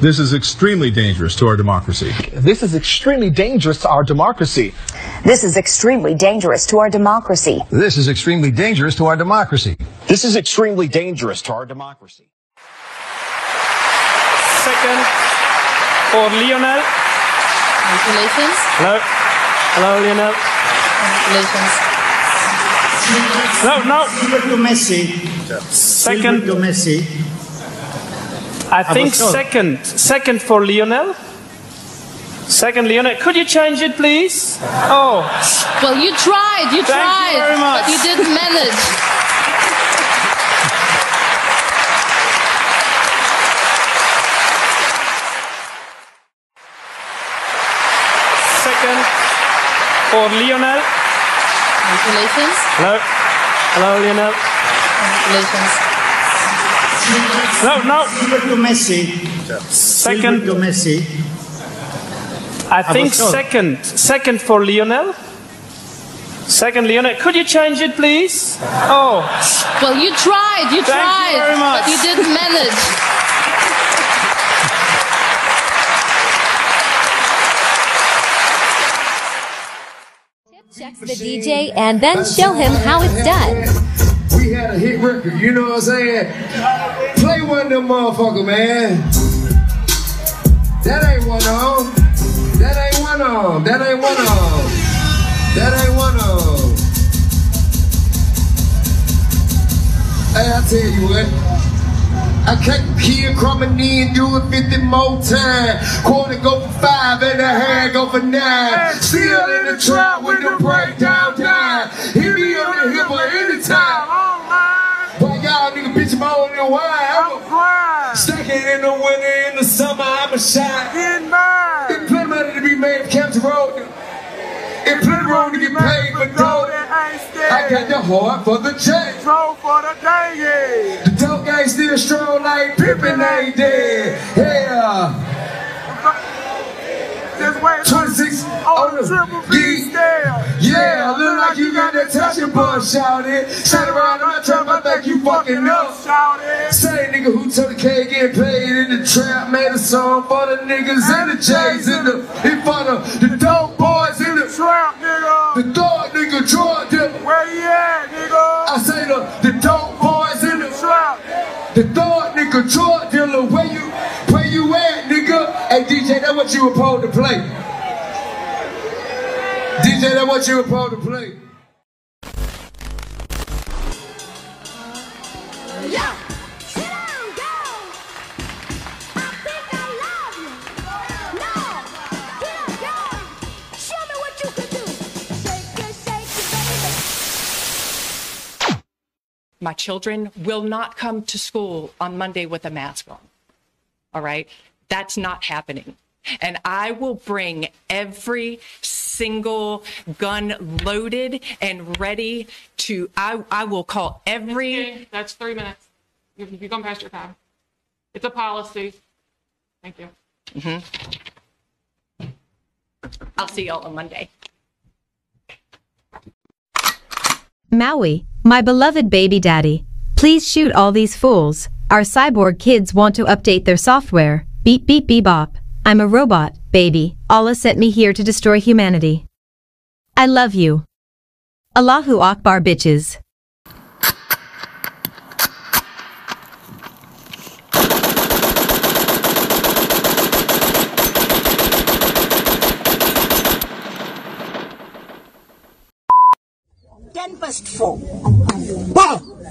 This is extremely dangerous to our democracy. This is extremely dangerous to our democracy. This is extremely dangerous to our democracy. This is extremely dangerous to our democracy. This is extremely dangerous to our democracy. Second for Lionel. Congratulations. Hello. Hello, Lionel. Congratulations. No, no. to Messi. Second. to Messi. I think was second. Second for Lionel. Second, Lionel. Could you change it, please? Oh. Well, you tried. You Thank you tried. very much. But you didn't manage. Second for Lionel. Congratulations. Hello. Hello, Lionel. Congratulations. No, no. To Messi. Second. to Messi. I think second. Second for Lionel. Second, Lionel. Could you change it, please? Oh. Well, you tried. You Thank tried. You very much. But you didn't manage. Check the DJ and then show him how it's done. We had a hit record, you know what I'm saying? Play one of them motherfucker, man. That ain't one of them. That ain't one of them. That ain't one of them. That ain't one of them. Hey, I tell you what. I can't kill coming in, do it 50 more times. Quarter go for five and a half go for nine. Still in the trap with the breakdown time. Anytime. Boy, y'all nigga bitch more than wine. I'm a Stack it in the winter, in the summer, I'm a shot. Get mine. There's plenty money to be made for Captain Road. There's plenty room to get paid for dope. I got the heart for the check. Drove for the day, yeah. The dope gang still strong like Pippin ain't dead. Yeah. 26 on the triple B Yeah, look like you got that touching bug, shout it. Shout around in my trap, I think you fucking up. Same nigga who took the K get paid in the trap, made a song for the niggas and the J's in the, in front of the dope boys in the trap, nigga. The dog nigga, drug dealer. Where you at, nigga? I say the, the dope boys in the trap. The dog nigga, drug dealer, where you, where you at, nigga? Hey DJ, that's what you were supposed to play. DJ, that's what you were supposed to play. My children will not come to school on Monday with a mask on. All right? That's not happening. And I will bring every single gun loaded and ready to, I, I will call every. Okay, That's three minutes. You've, you've gone past your time. It's a policy. Thank you. Mhm. I'll see y'all on Monday. Maui, my beloved baby daddy. Please shoot all these fools. Our cyborg kids want to update their software. Beep beep beep bop. I'm a robot, baby. Allah sent me here to destroy humanity. I love you. Allahu Akbar bitches. Past four. Wow!